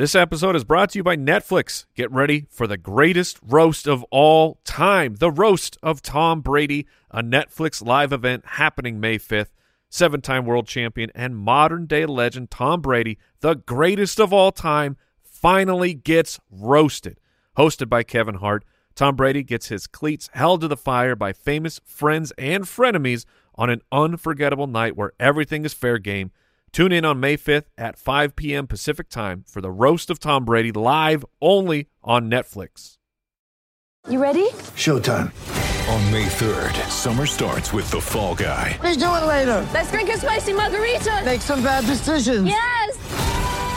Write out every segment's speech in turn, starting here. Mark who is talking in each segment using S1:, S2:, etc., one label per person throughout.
S1: This episode is brought to you by Netflix. Get ready for the greatest roast of all time the roast of Tom Brady, a Netflix live event happening May 5th. Seven time world champion and modern day legend Tom Brady, the greatest of all time, finally gets roasted. Hosted by Kevin Hart, Tom Brady gets his cleats held to the fire by famous friends and frenemies on an unforgettable night where everything is fair game. Tune in on May 5th at 5 p.m. Pacific Time for the Roast of Tom Brady live only on Netflix.
S2: You ready?
S3: Showtime.
S4: On May 3rd, summer starts with The Fall Guy.
S3: Let's do it later.
S2: Let's drink a spicy margarita.
S3: Make some bad decisions.
S2: Yes.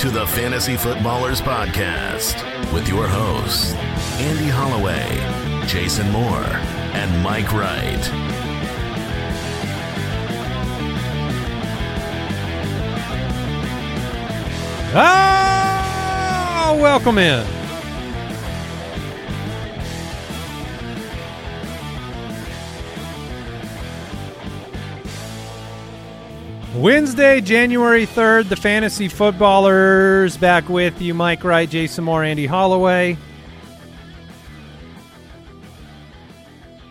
S5: To the Fantasy Footballers Podcast with your hosts, Andy Holloway, Jason Moore, and Mike Wright.
S6: Ah, welcome in. Wednesday, January 3rd, the Fantasy Footballers back with you. Mike Wright, Jason Moore, Andy Holloway.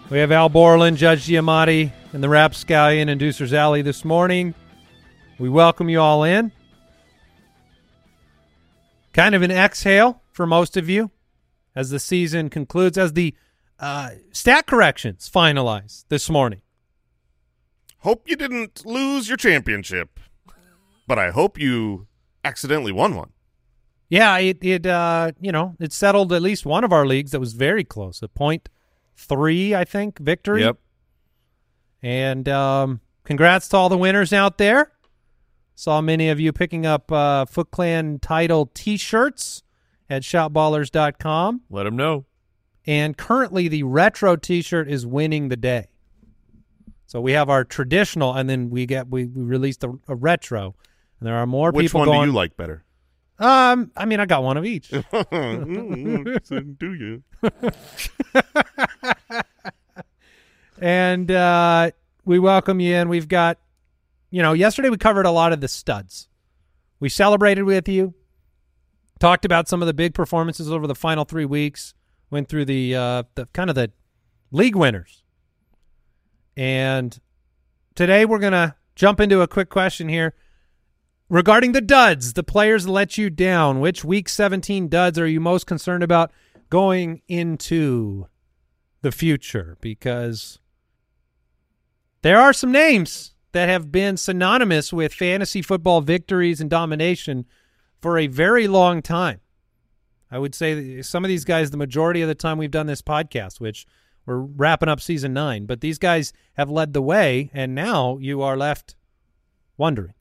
S6: We have Al Borland, Judge Giamatti, and the Rapscallion and Deucer's Alley this morning. We welcome you all in. Kind of an exhale for most of you as the season concludes, as the uh, stat corrections finalize this morning.
S7: Hope you didn't lose your championship, but I hope you accidentally won one.
S6: Yeah, it it uh you know it settled at least one of our leagues that was very close, a point three I think victory.
S1: Yep.
S6: And um, congrats to all the winners out there. Saw many of you picking up uh, Foot Clan title T-shirts at shopballers.com.
S1: Let them know.
S6: And currently, the retro T-shirt is winning the day. So we have our traditional, and then we get we, we released a, a retro, and there are more
S7: Which
S6: people Which
S7: one
S6: going.
S7: do you like better?
S6: Um, I mean, I got one of each.
S7: do you?
S6: and uh, we welcome you in. We've got, you know, yesterday we covered a lot of the studs. We celebrated with you, talked about some of the big performances over the final three weeks, went through the uh, the kind of the league winners, and today we're gonna jump into a quick question here regarding the duds, the players let you down. Which week 17 duds are you most concerned about going into the future? Because there are some names that have been synonymous with fantasy football victories and domination for a very long time. I would say some of these guys, the majority of the time we've done this podcast, which we're wrapping up season nine, but these guys have led the way, and now you are left wondering.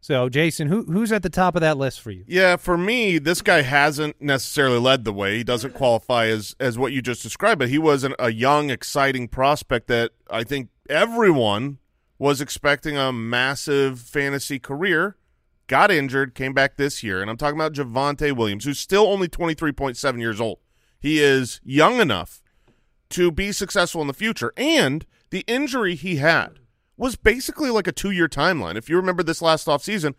S6: So, Jason, who who's at the top of that list for you?
S7: Yeah, for me, this guy hasn't necessarily led the way. He doesn't qualify as as what you just described, but he was an, a young, exciting prospect that I think everyone was expecting a massive fantasy career. Got injured, came back this year, and I'm talking about Javonte Williams, who's still only 23.7 years old. He is young enough to be successful in the future, and the injury he had was basically like a two-year timeline. If you remember this last offseason,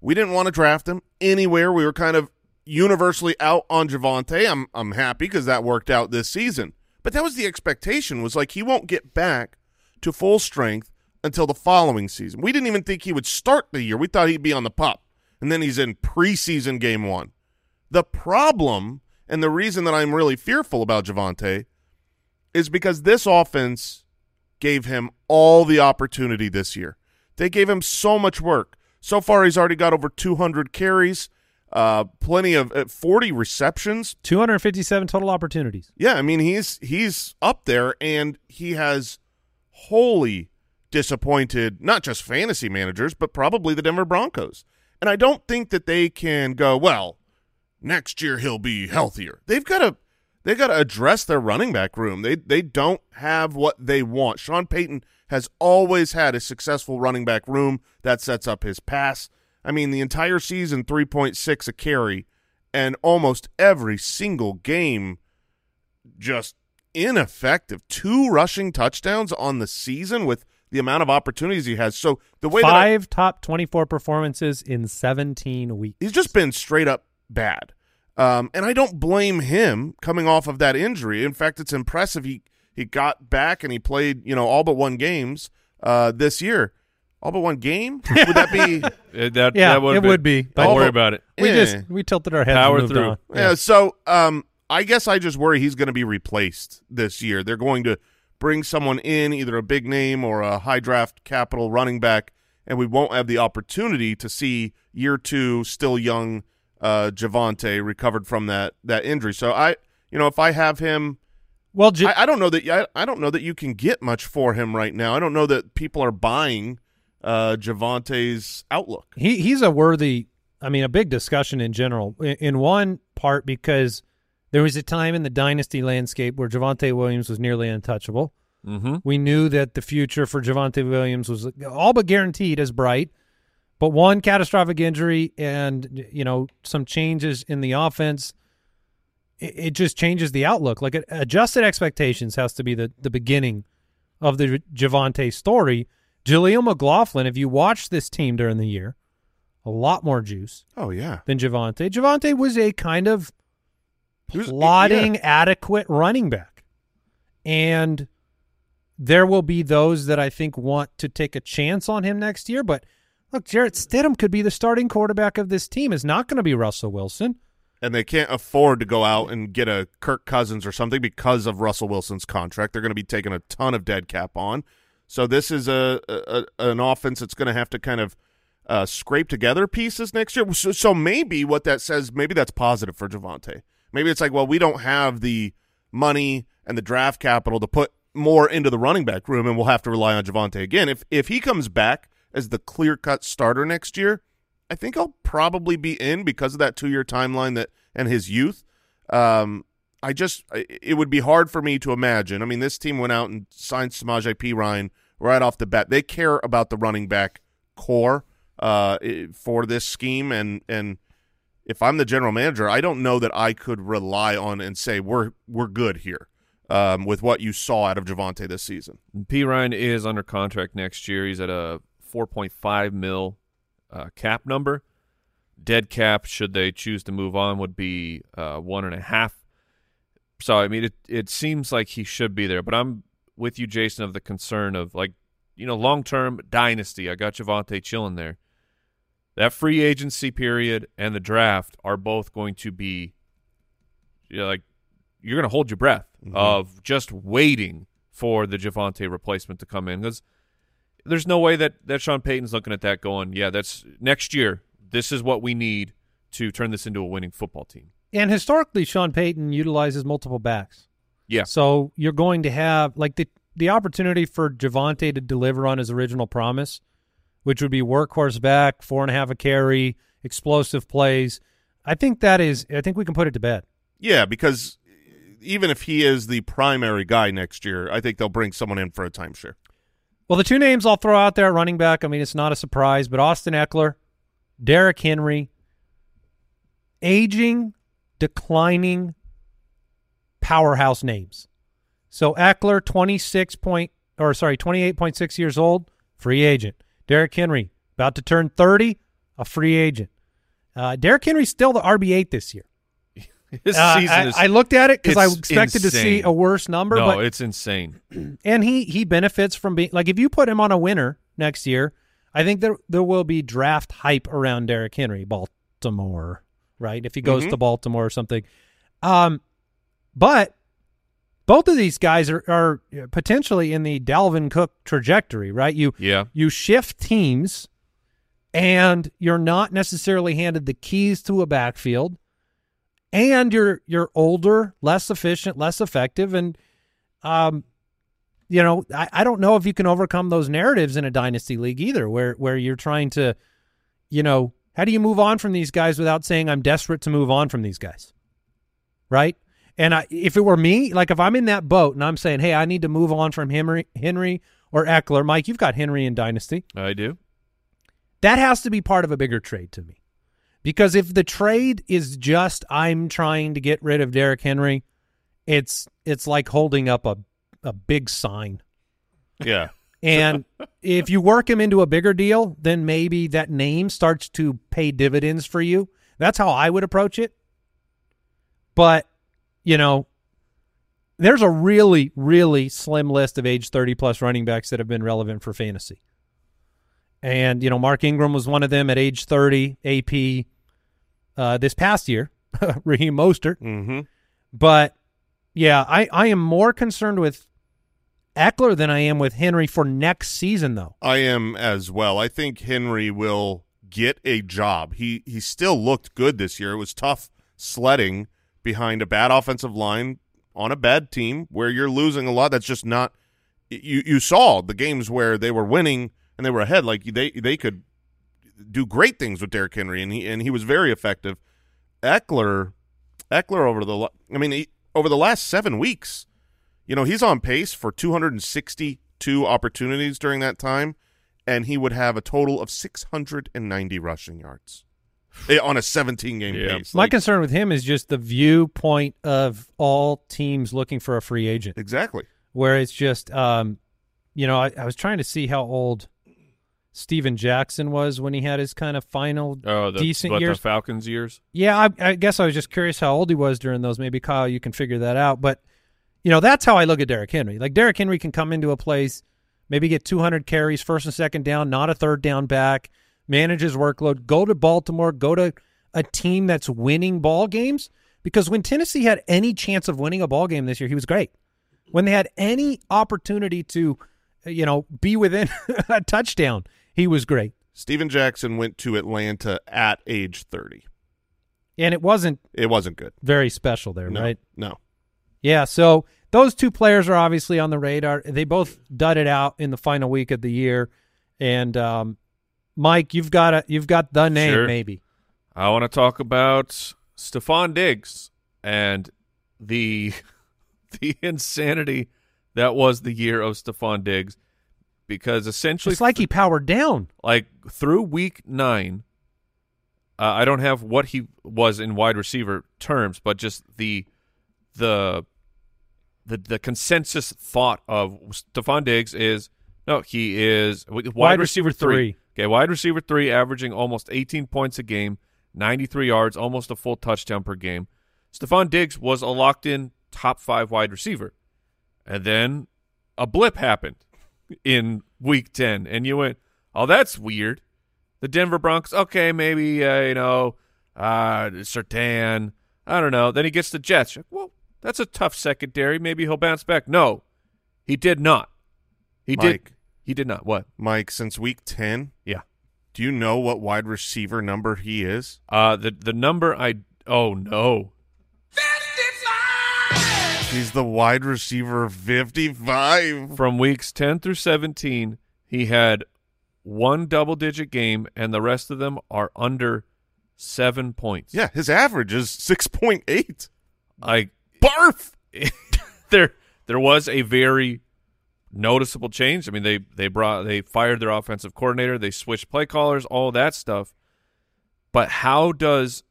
S7: we didn't want to draft him anywhere. We were kind of universally out on Javonte. I'm I'm happy because that worked out this season. But that was the expectation was like he won't get back to full strength until the following season. We didn't even think he would start the year. We thought he'd be on the pup. And then he's in preseason game 1. The problem and the reason that I'm really fearful about Javonte is because this offense gave him all the opportunity this year. They gave him so much work. So far, he's already got over 200 carries, uh, plenty of uh, 40 receptions.
S6: 257 total opportunities.
S7: Yeah, I mean he's he's up there, and he has wholly disappointed not just fantasy managers, but probably the Denver Broncos. And I don't think that they can go well. Next year he'll be healthier. They've got to they got to address their running back room. They they don't have what they want. Sean Payton has always had a successful running back room that sets up his pass. I mean, the entire season, 3.6 a carry, and almost every single game just ineffective. Two rushing touchdowns on the season with the amount of opportunities he has. So the way that I-
S6: Five top 24 performances in 17 weeks.
S7: he's just been straight up bad. Um, and I don't blame him coming off of that injury. In fact, it's impressive he he got back and he played, you know, all but one games uh, this year. All but one game? Would that be?
S1: That,
S6: Yeah,
S1: that would've
S6: it
S1: been-
S6: would be,
S1: Don't worry
S7: Oh,
S1: about it.
S6: We
S7: Eh.
S6: just we tilted our heads
S1: Power
S6: and
S1: through.
S6: on.
S7: Yeah. So, um, I guess I just worry he's going to be replaced this year. They're going to bring someone in, either a big name or a high draft capital running back, and we won't have the opportunity to see year two still young uh, Javonte recovered from that that injury. So I, you know, if I have him.
S6: Well, J-
S7: I, I don't know that I, I don't know that you can get much for him right now. I don't know that people are buying uh, Javonte's outlook.
S6: he he's a worthy i mean a big discussion in general in, in one part because there was a time in the dynasty landscape where Javonte Williams was nearly untouchable.
S1: Mm-hmm.
S6: We knew that the future for Javonte Williams was all but guaranteed as bright, but one catastrophic injury and you know some changes in the offense, it, it just changes the outlook. Like adjusted expectations has to be the the beginning of the Javonte story. Jaleel McLaughlin, if you watch this team during the year, a lot more juice
S7: Oh yeah,
S6: than Javonte. Javonte was a kind of plotting,
S7: yeah.
S6: adequate running back. And there will be those that I think want to take a chance on him next year. But look, Jarrett Stidham could be the starting quarterback of this team. It's not going to be Russell Wilson.
S7: and they can't afford to go out and get a Kirk Cousins or something because of Russell Wilson's contract. They're going to be taking a ton of dead cap on. So this is a, a an offense that's going to have to kind of uh, scrape together pieces next year. So, so maybe what that says, maybe that's positive for Javonte. Maybe it's like, well, we don't have the money and the draft capital to put more into the running back room, and we'll have to rely on Javonte again. If if he comes back as the clear cut starter next year, I think I'll probably be in because of that two year timeline that and his youth. Um, I just it would be hard for me to imagine. I mean, this team went out and signed Samaje Perine right off the bat. They care about the running back core uh, for this scheme, and and if I'm the general manager, I don't know that I could rely on and say we're we're good here um, with what you saw out of Javonte this season.
S1: Perine is under contract next year. He's at a 4.5 mil uh, cap number. Dead cap, should they choose to move on, would be uh, one and a half. So I mean, it it seems like he should be there, but I'm with you, Jason, of the concern of like you know long term dynasty. I got Javonte chilling there. That free agency period and the draft are both going to be you know, like you're going to hold your breath of just waiting for the Javonte replacement to come in because there's no way that that Sean Payton's looking at that going, yeah, that's next year. This is what we need to turn this into a winning football team.
S6: And historically, Sean Payton utilizes multiple backs.
S1: Yeah.
S6: So you're going to have like the the opportunity for Javonte to deliver on his original promise, which would be workhorse back, four and a half a carry, explosive plays. I think that is. I think we can put it to bed.
S7: Yeah, because even if he is the primary guy next year, I think they'll bring someone in for a timeshare.
S6: Well, the two names I'll throw out there, running back. I mean, it's not a surprise, but Austin Ekeler, Derrick Henry, aging, declining powerhouse names. So Ekeler, twenty six point or sorry, twenty eight point six years old, free agent. Derrick Henry about to turn thirty, a free agent. Uh, Derrick Henry's still the RB eight this year.
S1: His
S6: Uh,
S1: season
S6: I,
S1: is.
S6: I looked at it because I expected to see a worse number,
S1: no,
S6: but
S1: it's insane.
S6: and he he benefits from being like if you put him on a winner next year, I think there there will be draft hype around Derrick Henry, Baltimore, right? If he goes
S7: Mhm.
S6: to Baltimore or something. Um, but both of these guys are are potentially in the Dalvin Cook trajectory, right? You
S1: Yeah.
S6: you shift teams, and you're not necessarily handed the keys to a backfield, and you're you're older, less efficient, less effective, and um, you know, I, I don't know if you can overcome those narratives in a dynasty league either, where where you're trying to, you know, how do you move on from these guys without saying I'm desperate to move on from these guys, right? And I, if it were me, like if I'm in that boat and I'm saying, hey, I need to move on from Henry, Henry or Ekeler, Mike, you've got Henry in Dynasty.
S1: I do.
S6: That has to be part of a bigger trade to me. Because if the trade is just I'm trying to get rid of Derrick Henry, it's it's like holding up a a big sign.
S7: Yeah.
S6: And if you work him into a bigger deal, then maybe that name starts to pay dividends for you. That's how I would approach it. But, you know, there's a really, really slim list of age 30 plus running backs that have been relevant for fantasy. And, you know, Mark Ingram was one of them at age 30, AP uh, this past year, Raheem Mostert.
S7: Mm-hmm.
S6: But, yeah, I, I am more concerned with Ekeler than I am with Henry for next season, though.
S7: I am as well. I think Henry will get a job. He he still looked good this year. It was tough sledding behind a bad offensive line on a bad team where you're losing a lot. That's just not you you saw the games where they were winning and they were ahead like they they could do great things with Derrick Henry and he and he was very effective. Ekeler Ekeler over the I mean he, over the last 7 weeks you know, he's on pace for 262 opportunities during that time, and he would have a total of 690 rushing yards Eh, on a 17 game
S1: Yeah.
S7: pace.
S6: My
S7: Like,
S6: concern with him is just the viewpoint of all teams looking for a free agent,
S7: exactly.
S6: where it's just, um, you know, I, I was trying to see how old Steven Jackson was when he had his kind of final
S1: Oh, the,
S6: decent
S1: what,
S6: years.
S1: the Falcons years.
S6: Yeah, I, I guess I was just curious how old he was during those. Maybe Kyle, you can figure that out. But you know, that's how I look at Derrick Henry. Like Derrick Henry can come into a place, maybe get 200 carries, first and second down, not a third down back, manage his workload, go to Baltimore, go to a team that's winning ball games. Because when Tennessee had any chance of winning a ball game this year, he was great. When they had any opportunity to, you know, be within a touchdown, he was great.
S7: Steven Jackson went to Atlanta at age 30.
S6: And it wasn't
S7: It wasn't good.
S6: very special there,
S7: No,
S6: right?
S7: No.
S6: Yeah, so those two players are obviously on the radar. They both dudded out in the final week of the year, and um, Mike, you've got a you've got the name
S1: Sure.
S6: maybe.
S1: I want to talk about Stefon Diggs and the the insanity that was the year of Stefon Diggs because essentially
S6: It's like he powered down.
S1: like through week nine, uh, I don't have what he was in wide receiver terms, but just the the the the consensus thought of Stefon Diggs is no, he is wide,
S6: Wide
S1: receiver,
S6: receiver
S1: three.
S6: three.
S1: Okay, wide receiver three, averaging almost 18 points a game, 93 yards, almost a full touchdown per game. Stefon Diggs was a locked in top five wide receiver, and then a blip happened in week 10, and you went, "Oh, that's weird." The Denver Broncos, okay, maybe uh, you know, uh, Sertan. I don't know. Then he gets the Jets. Well, that's a tough secondary. Maybe he'll bounce back. No, he did not. He did. He did not. What?
S7: Mike, since week 10,
S1: Yeah.
S7: do you know what wide receiver number he is?
S1: Uh, the the number I. Oh no.
S7: He's the wide receiver 55.
S1: From weeks 10 through 17, he had one double digit game, and the rest of them are under seven points.
S7: Yeah, his average is 6.8.
S1: I
S7: Barf!
S1: there there was a very noticeable change. I mean, they they brought they fired their offensive coordinator, they switched play callers, all that stuff. But how does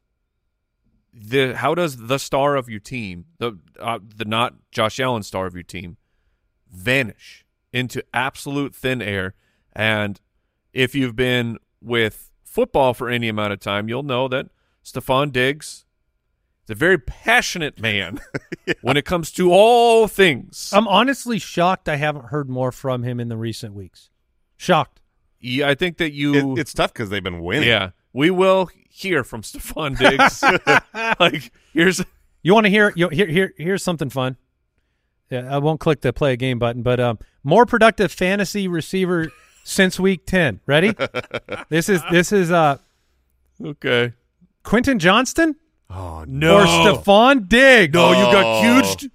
S1: the how does the star of your team, the uh, the not Josh Allen star of your team, vanish into absolute thin air? And if you've been with football for any amount of time, you'll know that Stefon Diggs is a very passionate man when it comes to all things.
S6: I'm honestly shocked I haven't heard more from him in the recent weeks. Shocked.
S1: yeah, I think that you
S7: It, it's tough because they've been winning.
S1: Yeah, we will hear from Stefon Diggs. like here's
S6: You want to hear? You here? Here? Here's something fun. Yeah, I won't click the play a game button, but um, more productive fantasy receiver since week ten. Ready? this is this is uh
S1: okay.
S6: Quentin Johnston
S7: Oh,
S1: No,
S6: or Stefon Diggs.
S1: no, you got
S7: Oh.
S1: cuged.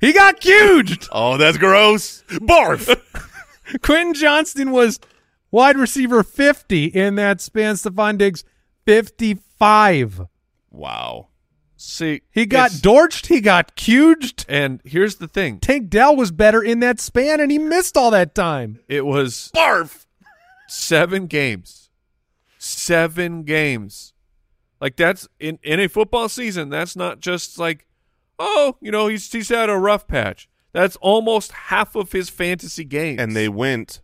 S6: He got cuged.
S7: Oh, that's gross. Barf!
S6: Quentin Johnston was wide receiver 50 in that span. Stefon Diggs, 55.
S7: wow.
S1: See,
S6: He got dorched. He got cuged.
S1: and here's the thing:
S6: Tank Dell was better in that span, and he missed all that time.
S1: it was
S7: Barf.
S1: seven games, seven games. Like that's in in a football season. That's not just like, oh, you know, he's he's had a rough patch. That's almost half of his fantasy games,
S7: and they went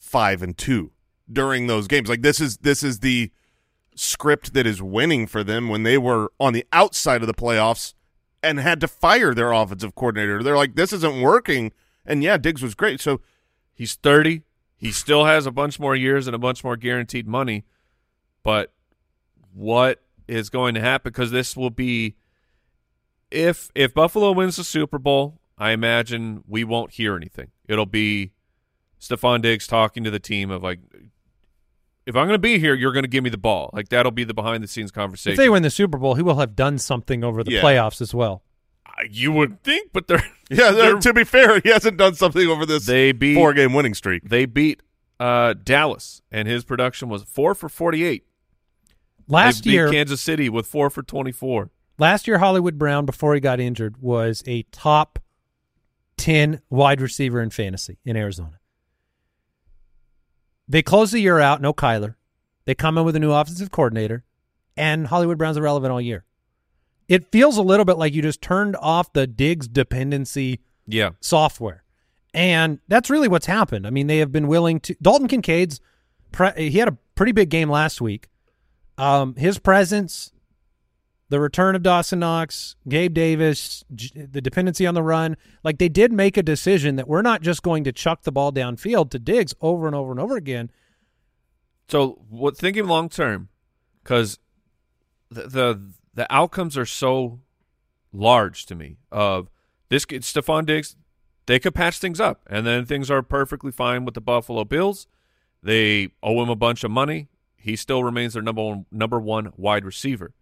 S7: five and two during those games. Like this is this is the script that is winning for them when they were on the outside of the playoffs and had to fire their offensive coordinator. They're like, this isn't working. And yeah, Diggs was great. So
S1: He's 30. He still has a bunch more years and a bunch more guaranteed money. But what is going to happen because this will be if if Buffalo wins the Super Bowl, I imagine we won't hear anything. It'll be Stefon Diggs talking to the team of like if I'm going to be here, you're going to give me the ball. Like that'll be the behind the scenes conversation.
S6: If they win the Super Bowl, he will have done something over the
S7: Yeah.
S6: playoffs as well.
S1: you would think, but they're
S7: yeah,
S1: they're-
S7: to be fair, he hasn't done something over this
S1: they beat
S7: four game winning streak.
S1: they beat uh, Dallas, and his production was four for 48.
S6: Last
S1: they beat
S6: year,
S1: Kansas City with four for 24.
S6: last year Hollywood Brown, before he got injured, was a top ten wide receiver in fantasy in Arizona. They close the year out, no Kyler. They come in with a new offensive coordinator, and Hollywood Brown's irrelevant all year. It feels a little bit like you just turned off the Diggs dependency
S1: Yeah,
S6: software. And that's really what's happened. I mean, they have been willing to. Dalton Kincaid's, pre, he had a pretty big game last week. Um, his presence, the return of Dawson Knox, Gabe Davis, the dependency on the run, like they did make a decision that we're not just going to chuck the ball downfield to Diggs over and over and over again.
S1: So, what thinking long term, because the, the the outcomes are so large to me. Of this, Stefon Diggs, they could patch things up, and then things are perfectly fine with the Buffalo Bills. They owe him a bunch of money. He still remains their number one number one wide receiver.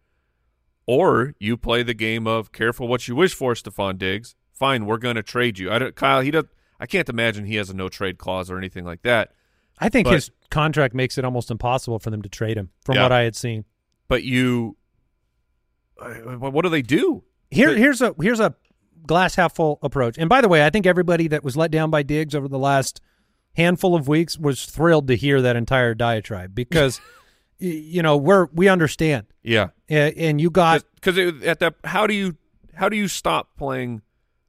S1: Or you play the game of careful what you wish for, Stefon Diggs. Fine, we're going to trade you. I don't, Kyle. He does. I can't imagine he has a no trade clause or anything like that.
S6: I think
S1: But-
S6: his contract makes it almost impossible for them to trade him, from
S7: Yeah.
S6: what I had seen.
S1: but you what do they do
S6: Here,
S1: But-
S6: here's a here's a glass half full approach. And by the way, I think everybody that was let down by Diggs over the last handful of weeks was thrilled to hear that entire diatribe because you know we're we understand,
S1: yeah
S6: A- and you got
S1: because at that how do you how do you stop playing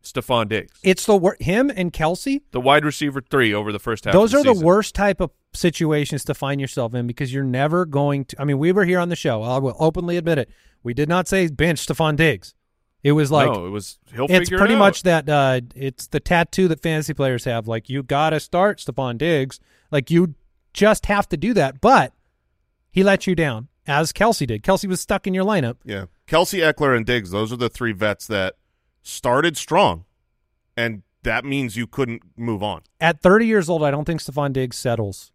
S1: Stefon Diggs
S6: it's the him and Kelce.
S1: the wide receiver three over the first half
S6: Those are
S1: the,
S6: the worst type of situations to find yourself in because you're never going to. I mean, we were here on the show. I will openly admit it. We did not say bench Stefon Diggs. It was like
S1: no it was he'll
S6: it's
S1: figure
S6: pretty
S1: it out.
S6: much that uh it's the tattoo that fantasy players have like you gotta start Stefon Diggs like you just have to do that but he let you down as Kelce did Kelce was stuck in your lineup
S7: Yeah. Kelce Ekeler and Diggs, those are the three vets that started strong, and that means you couldn't move on.
S6: at 30 years old I don't think Stefon Diggs settles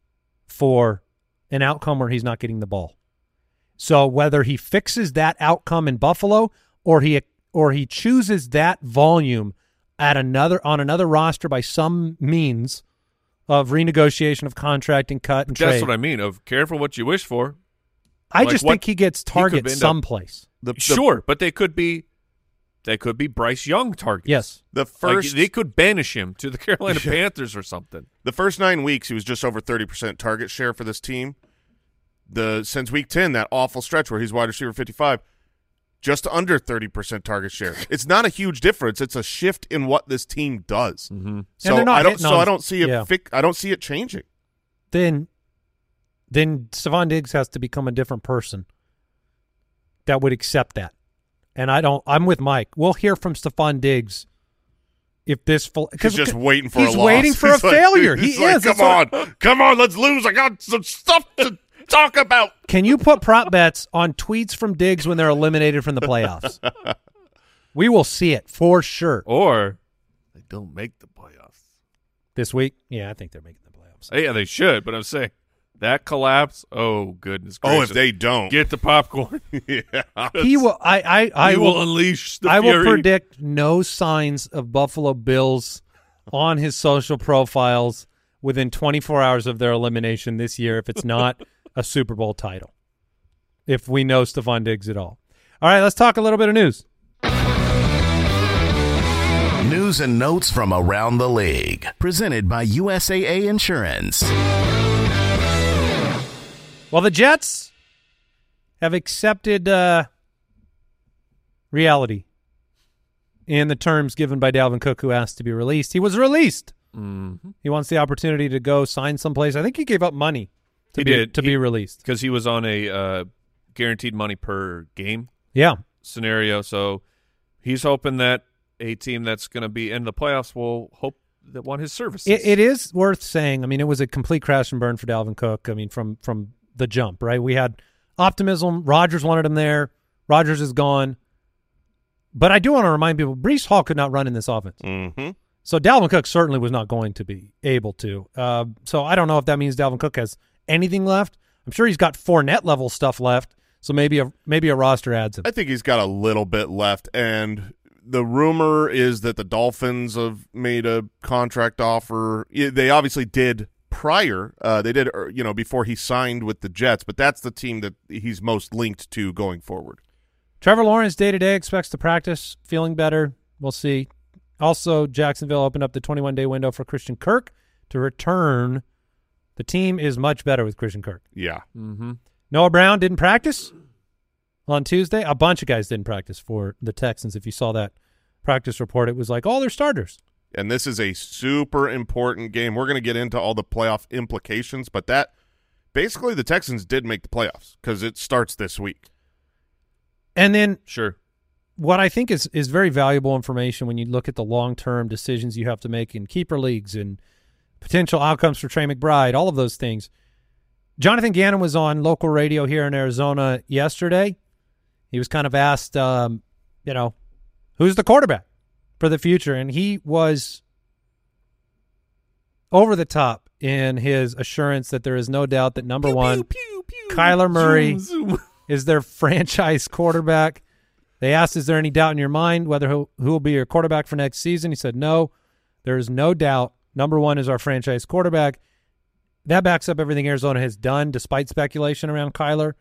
S6: for an outcome where he's not getting the ball so whether he fixes that outcome in Buffalo or he or he chooses that volume at another on another roster by some means of renegotiation of contract and cut and
S1: that's
S6: trade.
S1: what I mean of careful what you wish for
S6: I
S1: Like
S6: just
S1: what-
S6: think he gets
S1: could
S6: target
S1: end up-
S6: someplace.
S7: The, the,
S1: sure but they could be they could be Bryce Young targets
S6: Yes.
S7: The
S1: Like,
S7: first
S1: they could banish him to the Carolina Panthers or something
S7: the first nine weeks, he was just over thirty percent target share for this team. The since week ten, that awful stretch where he's wide receiver fifty five, just under thirty percent target share. It's not a huge difference. It's a shift in what this team does. Mm-hmm. So I don't. So
S6: on-
S7: I don't see it.
S6: yeah.
S7: Fic, I don't see it changing.
S6: Then then Stefon Diggs has to become a different person that would accept that. And I don't I'm with Mike. We'll hear from Stefon Diggs if this full
S7: He's just waiting for
S6: he's
S7: a loss.
S6: waiting for
S7: He's
S6: a
S7: like-
S6: failure.
S7: he's
S6: He
S7: like,
S6: is.
S7: Come
S6: That's
S7: on,
S6: what-
S7: come on, let's lose. I got some stuff to talk about.
S6: Can you put prop bets on tweets from Diggs when they're eliminated from the playoffs? we will see it for sure.
S1: or they don't make the playoffs
S6: This week? Yeah, I think they're making the playoffs.
S1: yeah they should but I'm saying that collapse oh goodness Gracious.
S7: Oh, if they don't,
S1: get the popcorn
S7: yeah.
S6: He will I I I
S1: he
S6: will,
S1: will unleash the
S6: I will predict no signs of Buffalo Bills on his social profiles within 24 hours of their elimination this year if it's not a Super Bowl title. If we know Stefon Diggs at all. All right, let's talk a little bit of news.
S5: News and notes from around the league. Presented by USAA Insurance.
S6: Well, the Jets have accepted uh, reality in the terms given by Dalvin Cook, who asked to be released. He was released.
S1: Mm-hmm.
S6: He wants the opportunity to go sign someplace. I think he gave up money to
S1: He
S6: be,
S1: did.
S6: to
S1: He-
S6: be released.
S1: because he was on a uh, guaranteed money per game
S6: Yeah.
S1: scenario. So he's hoping that a team that's going to be in the playoffs will hope that want his services.
S6: It, it is worth saying. I mean, it was a complete crash and burn for Dalvin Cook. I mean, from from the jump, right? We had optimism. Rodgers wanted him there. Rodgers is gone. But I do want to remind people, Breece Hall could not run in this offense.
S7: Mm-hmm.
S6: So Dalvin Cook certainly was not going to be able to. Uh, so I don't know if that means Dalvin Cook has anything left. I'm sure he's got Fournette level stuff left. So maybe a maybe a roster adds him.
S7: I think he's got a little bit left, and the rumor is that the Dolphins have made a contract offer. They obviously did prior. Uh, they did, uh, you know, before he signed with the Jets, but that's the team that he's most linked to going forward.
S6: Trevor Lawrence day to day expects to practice, feeling better. We'll see. Also, Jacksonville opened up the 21 day window for Christian Kirk to return. The team is much better with Christian Kirk.
S7: Yeah.
S1: mm-hmm.
S6: Noah Brown didn't practice on Tuesday. A bunch of guys didn't practice for the Texans. If you saw that practice report, it was like all their starters.
S7: and this is a super important game. We're going to get into all the playoff implications, but that basically the Texans did make the playoffs because it starts this week.
S6: And then
S1: Sure.
S6: what I think is is very valuable information when you look at the long term decisions you have to make in keeper leagues and potential outcomes for Trey McBride, all of those things. Jonathan Gannon was on local radio here in Arizona yesterday. He was kind of asked, um, you know, who's the quarterback for the future, and he was over the top in his assurance that there is no doubt that number one, Kyler Murray is their franchise quarterback. They asked, "Is there any doubt in your mind whether who who will be your quarterback for next season?" He said, "No, there is no doubt. Number one is our franchise quarterback." That backs up everything Arizona has done, despite speculation around Kyler.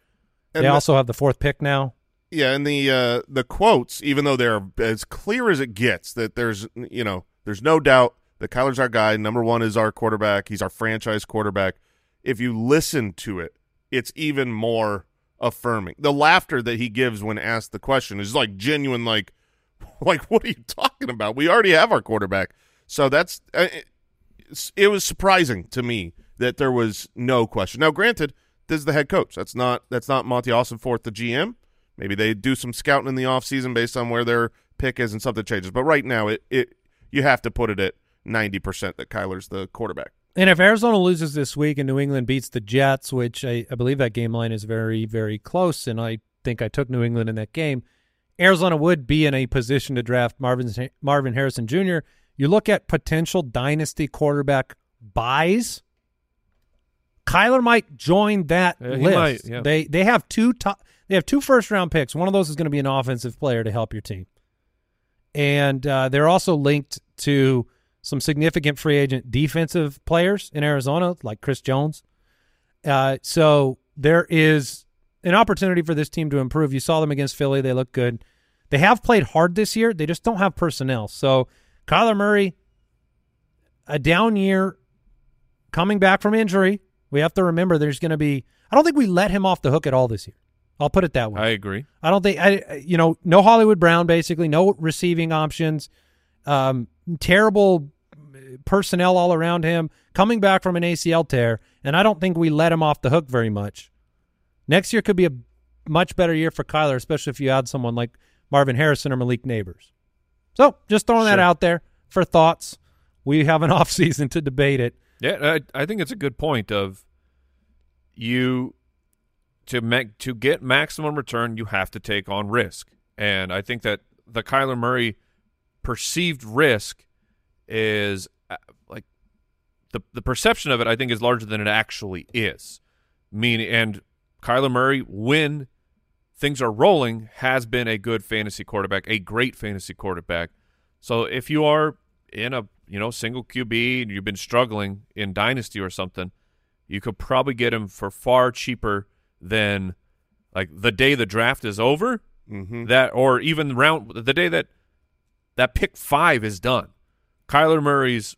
S7: And
S6: they
S7: the-
S6: also have the fourth pick now.
S7: Yeah, and the uh, the quotes, even though they're as clear as it gets, that there's you know there's no doubt that Kyler's our guy. Number one is our quarterback. He's our franchise quarterback. If you listen to it, it's even more affirming. The laughter that he gives when asked the question is like genuine. Like, like what are you talking about? We already have our quarterback. So that's uh, it was surprising to me that there was no question. Now, granted, this is the head coach. That's not that's not Monti Ossenfort, the GM. Maybe they do some scouting in the offseason based on where their pick is and something changes. But right now, it, it you have to put it at ninety percent that Kyler's the quarterback.
S6: And if Arizona loses this week and New England beats the Jets, which I, I believe that game line is very, very close, and I think I took New England in that game, Arizona would be in a position to draft Marvin Marvin Harrison Jr. You look at potential dynasty quarterback buys. Kyler might join that
S1: Yeah,
S6: list.
S1: might, yeah.
S6: They they have two top they have two first round picks. One of those is going to be an offensive player to help your team, and uh, they're also linked to some significant free agent defensive players in Arizona, like Chris Jones. Uh, so there is an opportunity for this team to improve. You saw them against Philly; they look good. They have played hard this year. They just don't have personnel. So Kyler Murray, a down year, coming back from injury. We have to remember there's going to be. I don't think we let him off the hook at all this year. I'll put it that way.
S1: I agree.
S6: I don't think I you know no Hollywood Brown basically no receiving options, um, terrible personnel all around him coming back from an ACL tear, and I don't think we let him off the hook very much. Next year could be a much better year for Kyler, especially if you add someone like Marvin Harrison or Malik Nabers. So just throwing that out there for thoughts. We have an off season to debate it.
S1: Yeah, I, I think it's a good point of you to make to get maximum return, you have to take on risk, and I think that the Kyler Murray perceived risk is uh, like the the perception of it. I think is larger than it actually is. Meaning, and Kyler Murray, when things are rolling, has been a good fantasy quarterback, a great fantasy quarterback. So if you are in a you know single QB and you've been struggling in dynasty or something, you could probably get him for far cheaper than like the day the draft is over.
S7: Mm-hmm.
S1: that or even round the day that that pick five is done, Kyler Murray's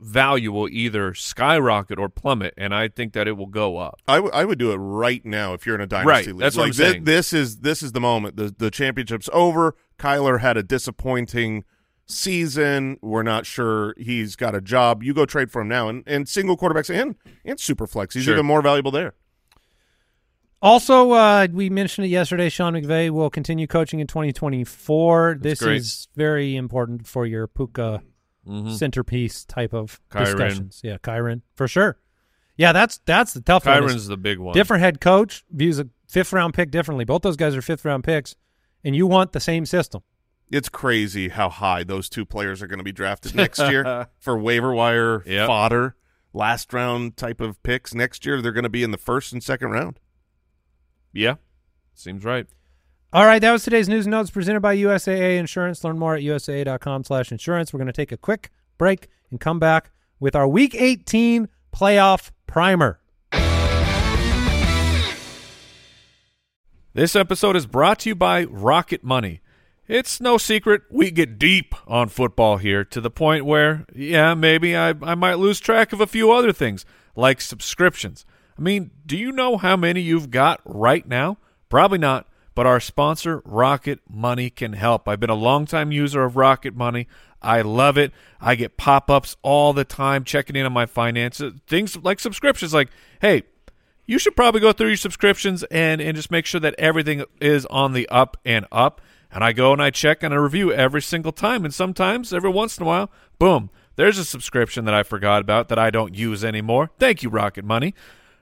S1: value will either skyrocket or plummet, and I think that it will go up.
S7: I, w- I would do it right now if you're in a dynasty
S1: Right,
S7: league.
S1: that's what
S7: like
S1: I'm
S7: thi-
S1: saying.
S7: This is this is the moment. The the championship's over. Kyler had a disappointing season. We're not sure he's got a job. You go trade for him now, and, and single quarterbacks and and super flex. He's
S1: Sure.
S7: even more valuable there.
S6: Also, uh, we mentioned it yesterday. Sean McVay will continue coaching in 2024. this
S1: great.
S6: is very important for your Puka
S1: Mhm.
S6: centerpiece type of
S1: Kyren.
S6: discussions. Yeah, Kyren for sure. Yeah, that's that's the tough one. is
S1: Kyren's the big one.
S6: Different head coach views a fifth round pick differently. Both those guys are fifth round picks, and you want the same system.
S7: It's crazy how high those two players are going to be drafted next year for waiver wire
S1: Yep.
S7: fodder, last round type of picks. Next year, they're going to be in the first and second round.
S1: Yeah, seems right.
S6: All right, that was today's news and notes presented by USAA Insurance. Learn more at usaa.com slash insurance. We're going to take a quick break and come back with our Week 18 playoff primer.
S1: This episode is brought to you by Rocket Money. It's no secret we get deep on football here to the point where, yeah, maybe I, I might lose track of a few other things, like subscriptions. I mean, do you know how many you've got right now? Probably not, but our sponsor, Rocket Money, can help. I've been a longtime user of Rocket Money. I love it. I get pop ups all the time checking in on my finances. Things like subscriptions, like, hey, you should probably go through your subscriptions and and just make sure that everything is on the up and up. And I go and I check and I review every single time. And sometimes, every once in a while, boom, there's a subscription that I forgot about that I don't use anymore. Thank you, Rocket Money.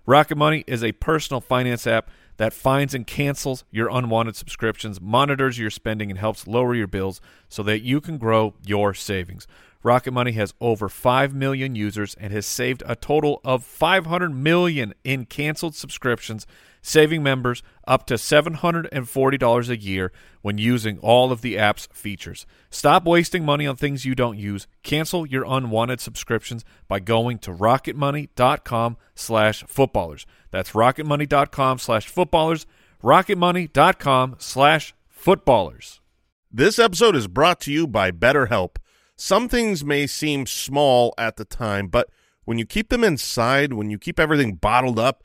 S1: Rocket Money is a personal finance app that finds and cancels your unwanted subscriptions, monitors your spending, and helps lower your bills so that you can grow your savings. Rocket Money has over 5 million users and has saved a total of 500 million in canceled subscriptions, saving members up to $740 a year when using all of the app's features. Stop wasting money on things you don't use. Cancel your unwanted subscriptions by going to rocketmoney.com slash footballers. That's rocketmoney.com slash footballers, rocketmoney.com slash footballers.
S7: This episode is brought to you by BetterHelp. Some things may seem small at the time, but when you keep them inside, when you keep everything bottled up,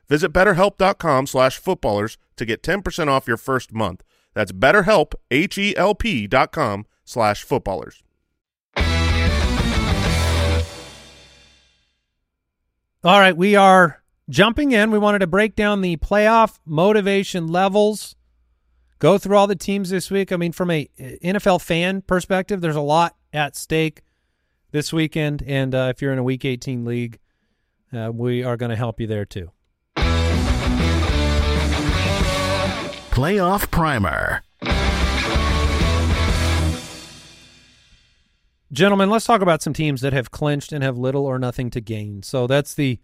S7: Visit betterhelp.com slash footballers to get 10% off your first month. That's betterhelp, H-E-L-P dot com slash footballers.
S6: All right, we are jumping in. We wanted to break down the playoff motivation levels, go through all the teams this week. I mean, from a uh, NFL fan perspective, there's a lot at stake this weekend, and uh, if you're in a Week 18 league, uh, we are going to help you there too.
S5: Playoff Primer.
S6: Gentlemen, let's talk about some teams that have clinched and have little or nothing to gain. So that's the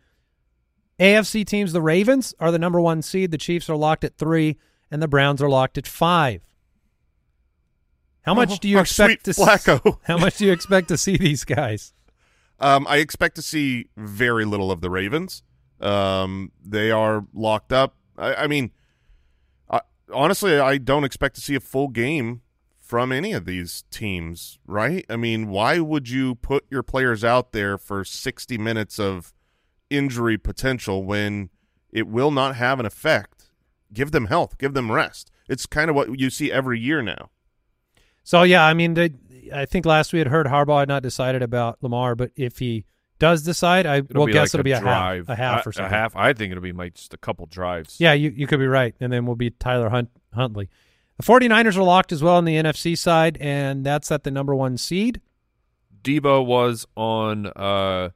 S6: AFC teams. The Ravens are the number one seed. The Chiefs are locked at three, and the Browns are locked at five. How much
S7: Oh,
S6: do you expect to
S7: Flacco.
S6: How much do you expect to see these guys?
S7: Um, I expect to see very little of the Ravens. Um, they are locked up. I, I mean, I, honestly, I don't expect to see a full game from any of these teams, right? I mean, why would you put your players out there for 60 minutes of injury potential when it will not have an effect? Give them health, give them rest. It's kind of what you see every year now.
S6: So yeah, I mean, I think last we had heard Harbaugh had not decided about Lamar, but if he does decide, I
S1: It'll
S6: will guess
S1: like
S6: it'll be a
S1: drive,
S6: half, a half
S1: I-
S6: or something.
S1: A half. I think it'll be like just a couple drives.
S6: Yeah, you, you could be right. And then we'll be Tyler Hunt, Huntley. The 49ers are locked as well on the NFC side, and that's at the number one seed.
S1: Debo was on uh,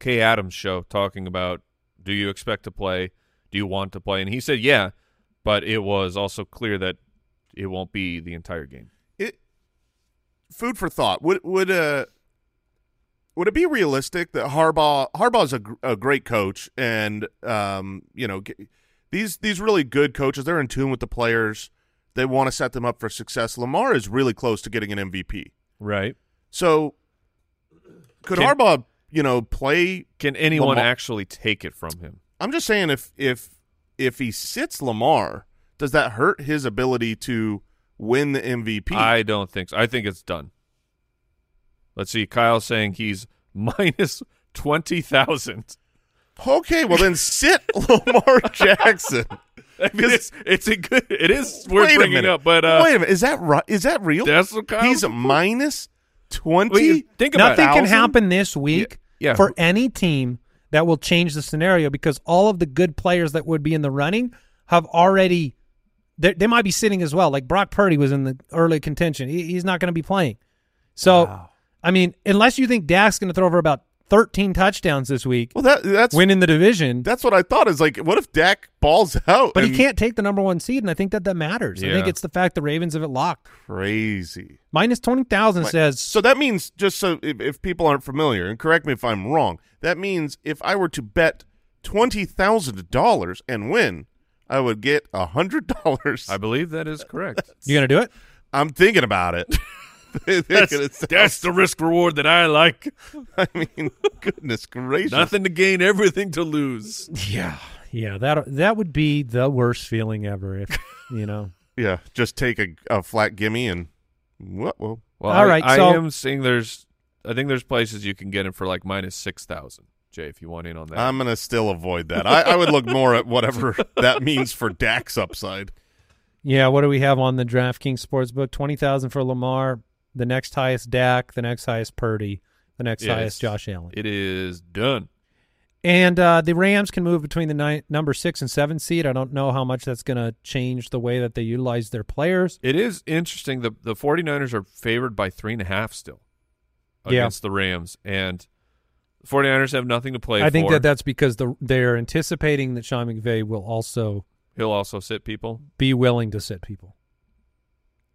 S1: Kay Adams' show talking about, do you expect to play? Do you want to play? And he said, yeah, but it was also clear that it won't be the entire game.
S7: It food for thought. Would would uh would it be realistic that Harbaugh Harbaugh's a, a great coach, and um you know these these really good coaches they're in tune with the players. They want to set them up for success. Lamar is really close to getting an MVP.
S1: Right.
S7: So could
S1: Can-
S7: Harbaugh you know play?
S1: Can anyone
S7: Lamar-
S1: actually take it from him?
S7: I'm just saying if if if he sits Lamar, does that hurt his ability to win the MVP?
S1: I don't think so. I think it's done. Let's see. Kyle saying he's minus 20,000.
S7: okay, well then sit Lamar Jackson.
S1: I mean, it's, it's a good, it is worth bringing
S7: minute.
S1: up, but uh,
S7: wait a minute, is that right? Is that real?
S1: that's what Kyle
S7: He's minus twenty.
S1: Wait, think about
S6: Nothing
S1: it.
S6: can
S7: 1,000?
S6: happen this week
S1: Yeah, yeah.
S6: for any team that will change the scenario because all of the good players that would be in the running have already they, they might be sitting as well. Like Brock Purdy was in the early contention. He, he's not going to be playing. So, I mean, unless you think Dak's going to throw over about 13 touchdowns this week,
S7: Well, that that's
S6: winning the division,
S7: that's what I thought. Is like, what if Dak balls out?
S6: but he can't take the number one seed, and I think that that matters. I think it's the fact the Ravens have it locked.
S7: Crazy.
S6: Minus 20,000 says
S7: So that means just so if, if people aren't familiar, and correct me if I'm wrong, that means if I were to bet twenty thousand dollars and win, I would get a hundred dollars.
S1: I believe that is correct.
S6: you going to do it?
S7: I'm thinking about it.
S1: that's, that's the risk reward that I like.
S7: I mean, goodness gracious!
S1: Nothing to gain, everything to lose.
S6: Yeah. Yeah, that that would be the worst feeling ever if, you know.
S7: Yeah, just take a, a flat gimme and what? Well,
S1: Well,
S6: All
S1: I,
S6: right,
S1: I
S6: so-
S1: am seeing there's, I think there's places you can get him for like minus 6,000. Jay, if you want in on that.
S7: I'm gonna still avoid that. I, I would look more at whatever that means for Dak's upside.
S6: Yeah, what do we have on the DraftKings Sportsbook? 20,000 for Lamar, the next highest Dak, the next highest Purdy, the next
S1: Yeah,
S6: highest Josh Allen.
S1: It is done.
S6: And uh, the Rams can move between the nine, number six and seven seed. I don't know how much that's going to change the way that they utilize their players.
S1: It is interesting. The the 49ers are favored by three and a half still
S6: Yeah.
S1: against the Rams. And the 49ers have nothing to play
S6: I think that that's because the, they're anticipating that Sean McVay will also
S1: He'll also sit people.
S6: be willing to sit people.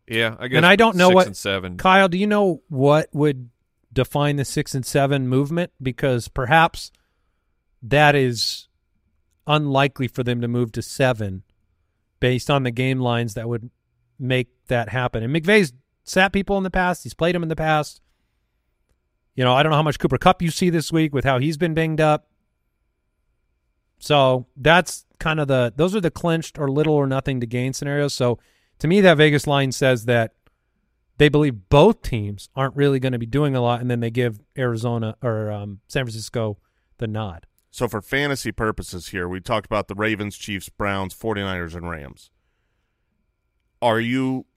S1: Yeah, I guess.
S6: And I don't know
S1: six
S6: what
S1: and seven.
S6: Kyle, do you know what would define the six and seven movement? Because perhaps that is unlikely for them to move to seven based on the game lines that would make that happen. And McVay's sat people in the past, he's played them in the past. You know, I don't know how much Cooper Kupp you see this week with how he's been banged up. So that's kind of the those are the clinched or little or nothing to gain scenarios. So to me, that Vegas line says that they believe both teams aren't really going to be doing a lot, and then they give Arizona or um, San Francisco the nod.
S7: So for fantasy purposes here, we talked about the Ravens, Chiefs, Browns, 49ers, and Rams. Are you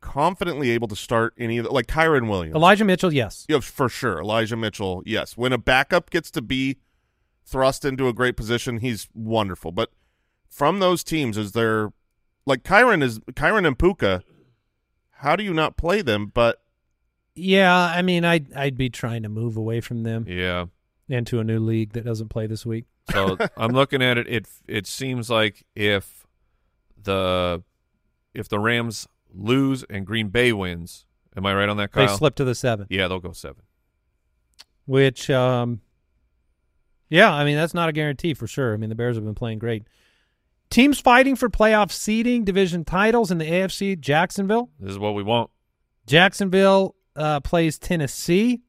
S7: confidently able to start any of the, like Kyren Williams?
S6: Elijah Mitchell, yes.
S7: Yeah, for sure. Elijah Mitchell, yes. When a backup gets to be thrust into a great position, he's wonderful. But from those teams, is there like Kyren is Kyren and Puka? How do you not play them? But
S6: Yeah, I mean, I'd I'd be trying to move away from them
S1: Yeah.
S6: into a new league that doesn't play this week.
S1: So I'm looking at it. It it seems like if the if the Rams lose and Green Bay wins, am I right on that,
S6: They
S1: Kyle?
S6: slip to the seven,
S1: Yeah, they'll go seven.
S6: which, um, yeah, I mean that's not a guarantee for sure. I mean the Bears have been playing great. Teams fighting for playoff seeding, division titles in the AFC: Jacksonville.
S1: This is what we want.
S6: Jacksonville uh, plays Tennessee.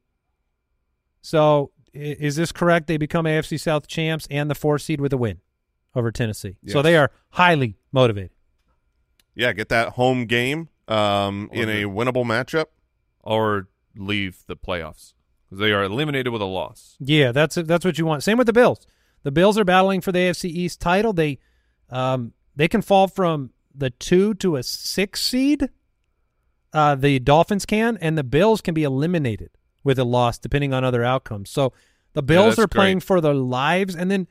S6: So is this correct? They become AFC South champs and the four seed with a win over Tennessee. So they are highly motivated.
S7: yeah, get that home game um, in a winnable matchup.
S1: Or leave the playoffs because they are eliminated with a loss.
S6: Yeah, that's that's what you want. Same with the Bills. The Bills are battling for the AFC East title. They um, they can fall from the two to a six seed uh, the Dolphins can, and the Bills can be eliminated with a loss depending on other outcomes. So the Bills
S1: that's
S6: are playing
S1: great.
S6: for their lives, and then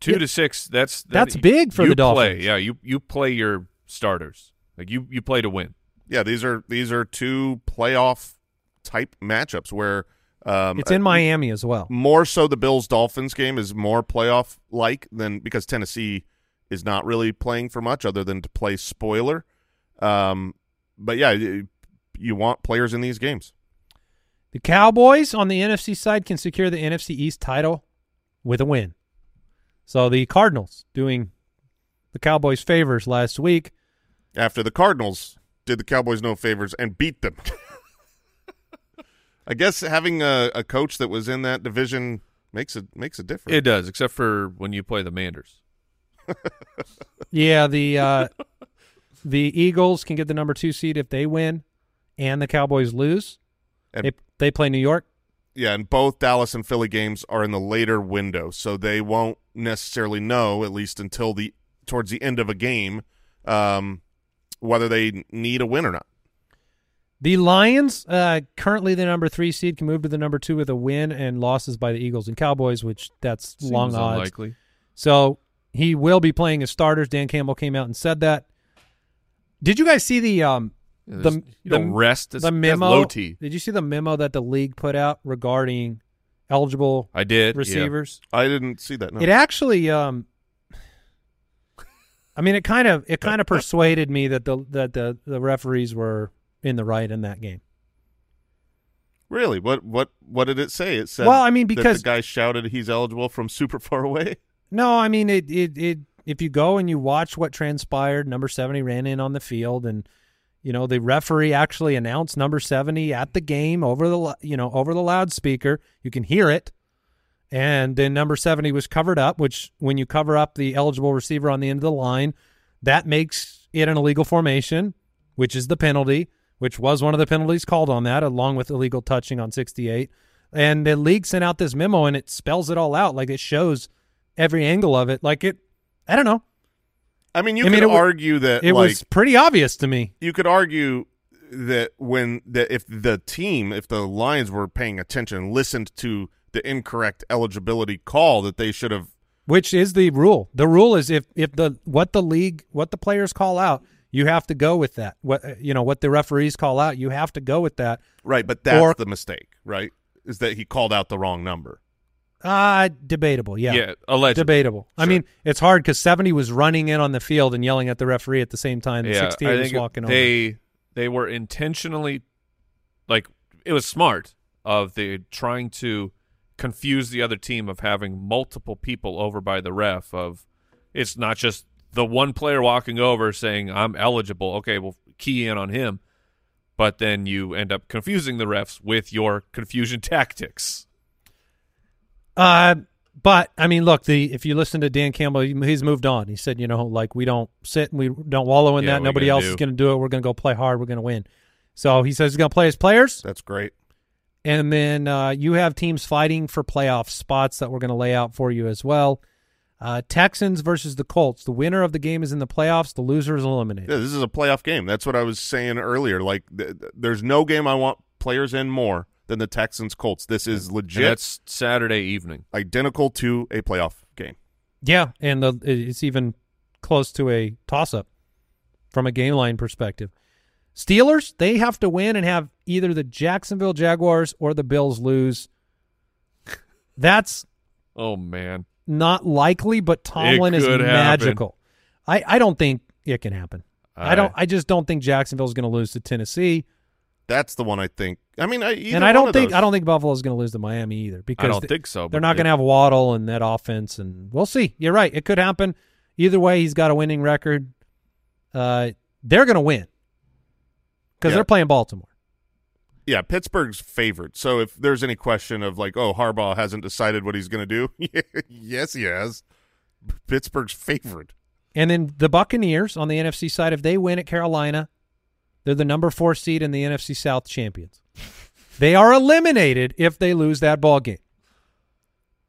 S1: Two
S6: Yeah.
S1: to six. That's that-
S6: That's big for
S1: you
S6: the Dolphins.
S1: Play, yeah, you you play your starters. Like you you play to win.
S7: Yeah, these are these are two playoff type matchups where um,
S6: it's in Miami as well.
S7: more so the Bills Dolphins game is more playoff like than because Tennessee is not really playing for much other than to play spoiler. Um, but yeah, you, you want players in these games.
S6: The Cowboys on the NFC side can secure the NFC East title with a win. So the Cardinals doing the Cowboys favors last week.
S7: After the Cardinals did the Cowboys no favors and beat them. I guess having a, a coach that was in that division makes it makes a difference.
S1: It does, except for when you play the Manders.
S6: Yeah, the uh, the Eagles can get the number two seed if they win, and the Cowboys lose.
S7: And-
S6: they they play New York.
S7: Yeah, and both Dallas and Philly games are in the later window, so they won't necessarily know, at least until the towards the end of a game, um, whether they need a win or not.
S6: The Lions, uh, currently the number three seed, can move to the number two with a win and losses by the Eagles and Cowboys, which that's
S1: Seems
S6: long odds.
S1: unlikely.
S6: So he will be playing as starters. Dan Campbell came out and said that. Did you guys see the um
S1: Yeah,
S6: the
S1: you
S6: the,
S1: rest. That's,
S6: the memo?
S1: low T.
S6: Did you see the memo that the league put out regarding eligible
S1: I did. yeah.
S6: receivers?
S7: I didn't see that. No.
S6: It actually um I mean it kind of it kind of persuaded me that the that the the referees were in the right in that game.
S7: really? What what what did it say? It said.
S6: Well, I mean,
S7: that
S6: because-
S7: the guy shouted he's eligible from super far away.
S6: No, I mean it. It. It. If you go and you watch what transpired, number seventy ran in on the field, and you know the referee actually announced number seventy at the game over the you know over the loudspeaker. You can hear it, and then number seventy was covered up. Which when you cover up the eligible receiver on the end of the line, that makes it an illegal formation, which is the penalty. Which was one of the penalties called on that, along with illegal touching on sixty-eight. And the league sent out this memo, and it spells it all out. Like it shows every angle of it. Like it, I don't know.
S7: I mean, you
S6: I mean,
S7: could
S6: wa-
S7: argue that
S6: It
S7: like
S6: was pretty obvious to me.
S7: you could argue that when that if the team, if the Lions were paying attention listened to the incorrect eligibility call, that they should have.
S6: Which is the rule? The rule is if if the what the league what the players call out, you have to go with that. What you know what the referees call out, you have to go with that.
S7: Right, but that's
S6: Or-
S7: the mistake, right? Is that he called out the wrong number?
S6: Uh debatable. Yeah,
S1: Yeah,
S6: debatable. I mean, it's hard because seventy was running in on the field and yelling at the referee at the same time. that
S1: Yeah, I
S6: was walking over.
S1: they they were intentionally like it was smart of the trying to confuse the other team of having multiple people over by the ref of it's not just the one player walking over saying I'm eligible. Okay, we'll key in on him. But then you end up confusing the refs with your confusion tactics.
S6: Uh, but I mean, look, the if you listen to Dan Campbell, he's moved on. He said, you know, like we don't sit and we don't wallow in
S1: Yeah,
S6: that.
S1: what are you
S6: Nobody else
S1: do?
S6: is going to do it. We're going to go play hard. We're going to win. So he says he's going to play his players,
S7: That's great.
S6: and then uh, you have teams fighting for playoff spots that we're going to lay out for you as well. Uh, Texans versus the Colts. The winner of the game is in the playoffs. The loser is eliminated.
S7: Yeah, this is a playoff game. That's what I was saying earlier. Like, th- th- there's no game I want players in more than the Texans Colts. This is
S1: And
S7: legit,
S1: that's Saturday evening.
S7: identical to a playoff game.
S6: Yeah, and the, it's even close to a toss-up from a game line perspective. Steelers, they have to win and have either the Jacksonville Jaguars or the Bills lose. That's
S1: Oh man.
S6: not likely, but Tomlin is
S1: could happen.
S6: magical. I, I don't think it can happen. I don't.
S1: I-
S6: I just don't think Jacksonville's going to lose to Tennessee,
S7: That's the one I think. I mean, I,
S6: and I don't think
S7: those.
S6: I don't think Buffalo's going to lose to Miami either because
S1: I don't
S6: th-
S1: think so.
S6: they're not going to have Waddle and that offense, and we'll see. You're right; it could happen. Either way, he's got a winning record. Uh, they're going to win because
S7: Yeah.
S6: they're playing Baltimore.
S7: Yeah, Pittsburgh's favorite. So if there's any question of like, oh, Harbaugh hasn't decided what he's going to do, yes, he has. Pittsburgh's favorite.
S6: And then the Buccaneers on the NFC side, if they win at Carolina, they're the number four seed in the NFC South champions. they are eliminated if they lose that ball game.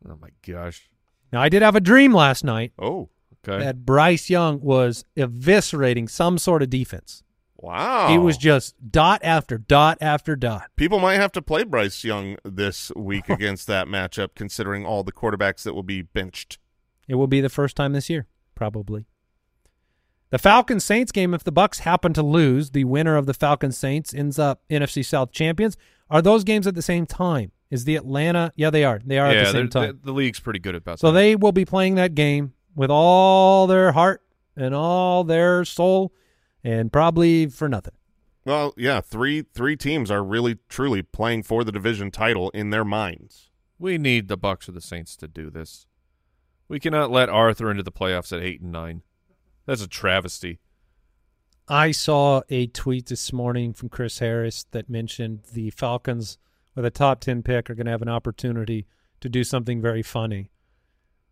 S1: Oh my gosh.
S6: Now, I did have a dream last night
S7: Oh,
S1: Okay.
S6: that Bryce Young was eviscerating some sort of defense.
S7: Wow.
S6: He was just dot after dot after dot.
S7: People might have to play Bryce Young this week against that matchup, considering all the quarterbacks that will be benched.
S6: It will be the first time this year, probably. The Falcons Saints game, if the Bucks happen to lose, the winner of the Falcons Saints ends up NFC South champions. Are those games at the same time? Is the Atlanta? Yeah, they are. They are
S1: yeah,
S6: at the same time.
S1: The, the league's pretty good about
S6: So
S1: that.
S6: So they will be playing that game with all their heart and all their soul, and probably for nothing.
S7: Well, yeah, three three teams are really truly playing for the division title in their minds.
S1: We need the Bucks or the Saints to do this. We cannot let Arthur into the playoffs at eight and nine. That's a travesty.
S6: I saw a tweet this morning from Chris Harris that mentioned the Falcons with a top 10 pick are going to have an opportunity to do something very funny,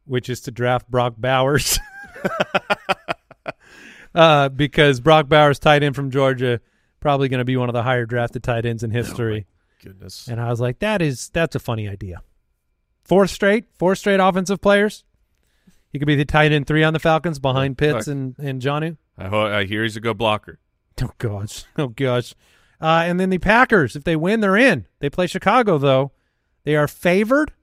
S6: which is to draft Brock Bowers. uh, because Brock Bowers, tight end from Georgia, probably going to be one of the higher drafted tight ends in history.
S1: Goodness.
S6: and I was like, that is that's a funny idea. Fourth straight, four straight offensive players. He could be the tight end three on the Falcons behind Pitts
S1: Look.
S6: and and Jonnu.
S1: I, ho- I hear he's a good blocker.
S6: Oh gosh, oh gosh. Uh, and then the Packers, if they win, they're in. They play Chicago though. They are favored,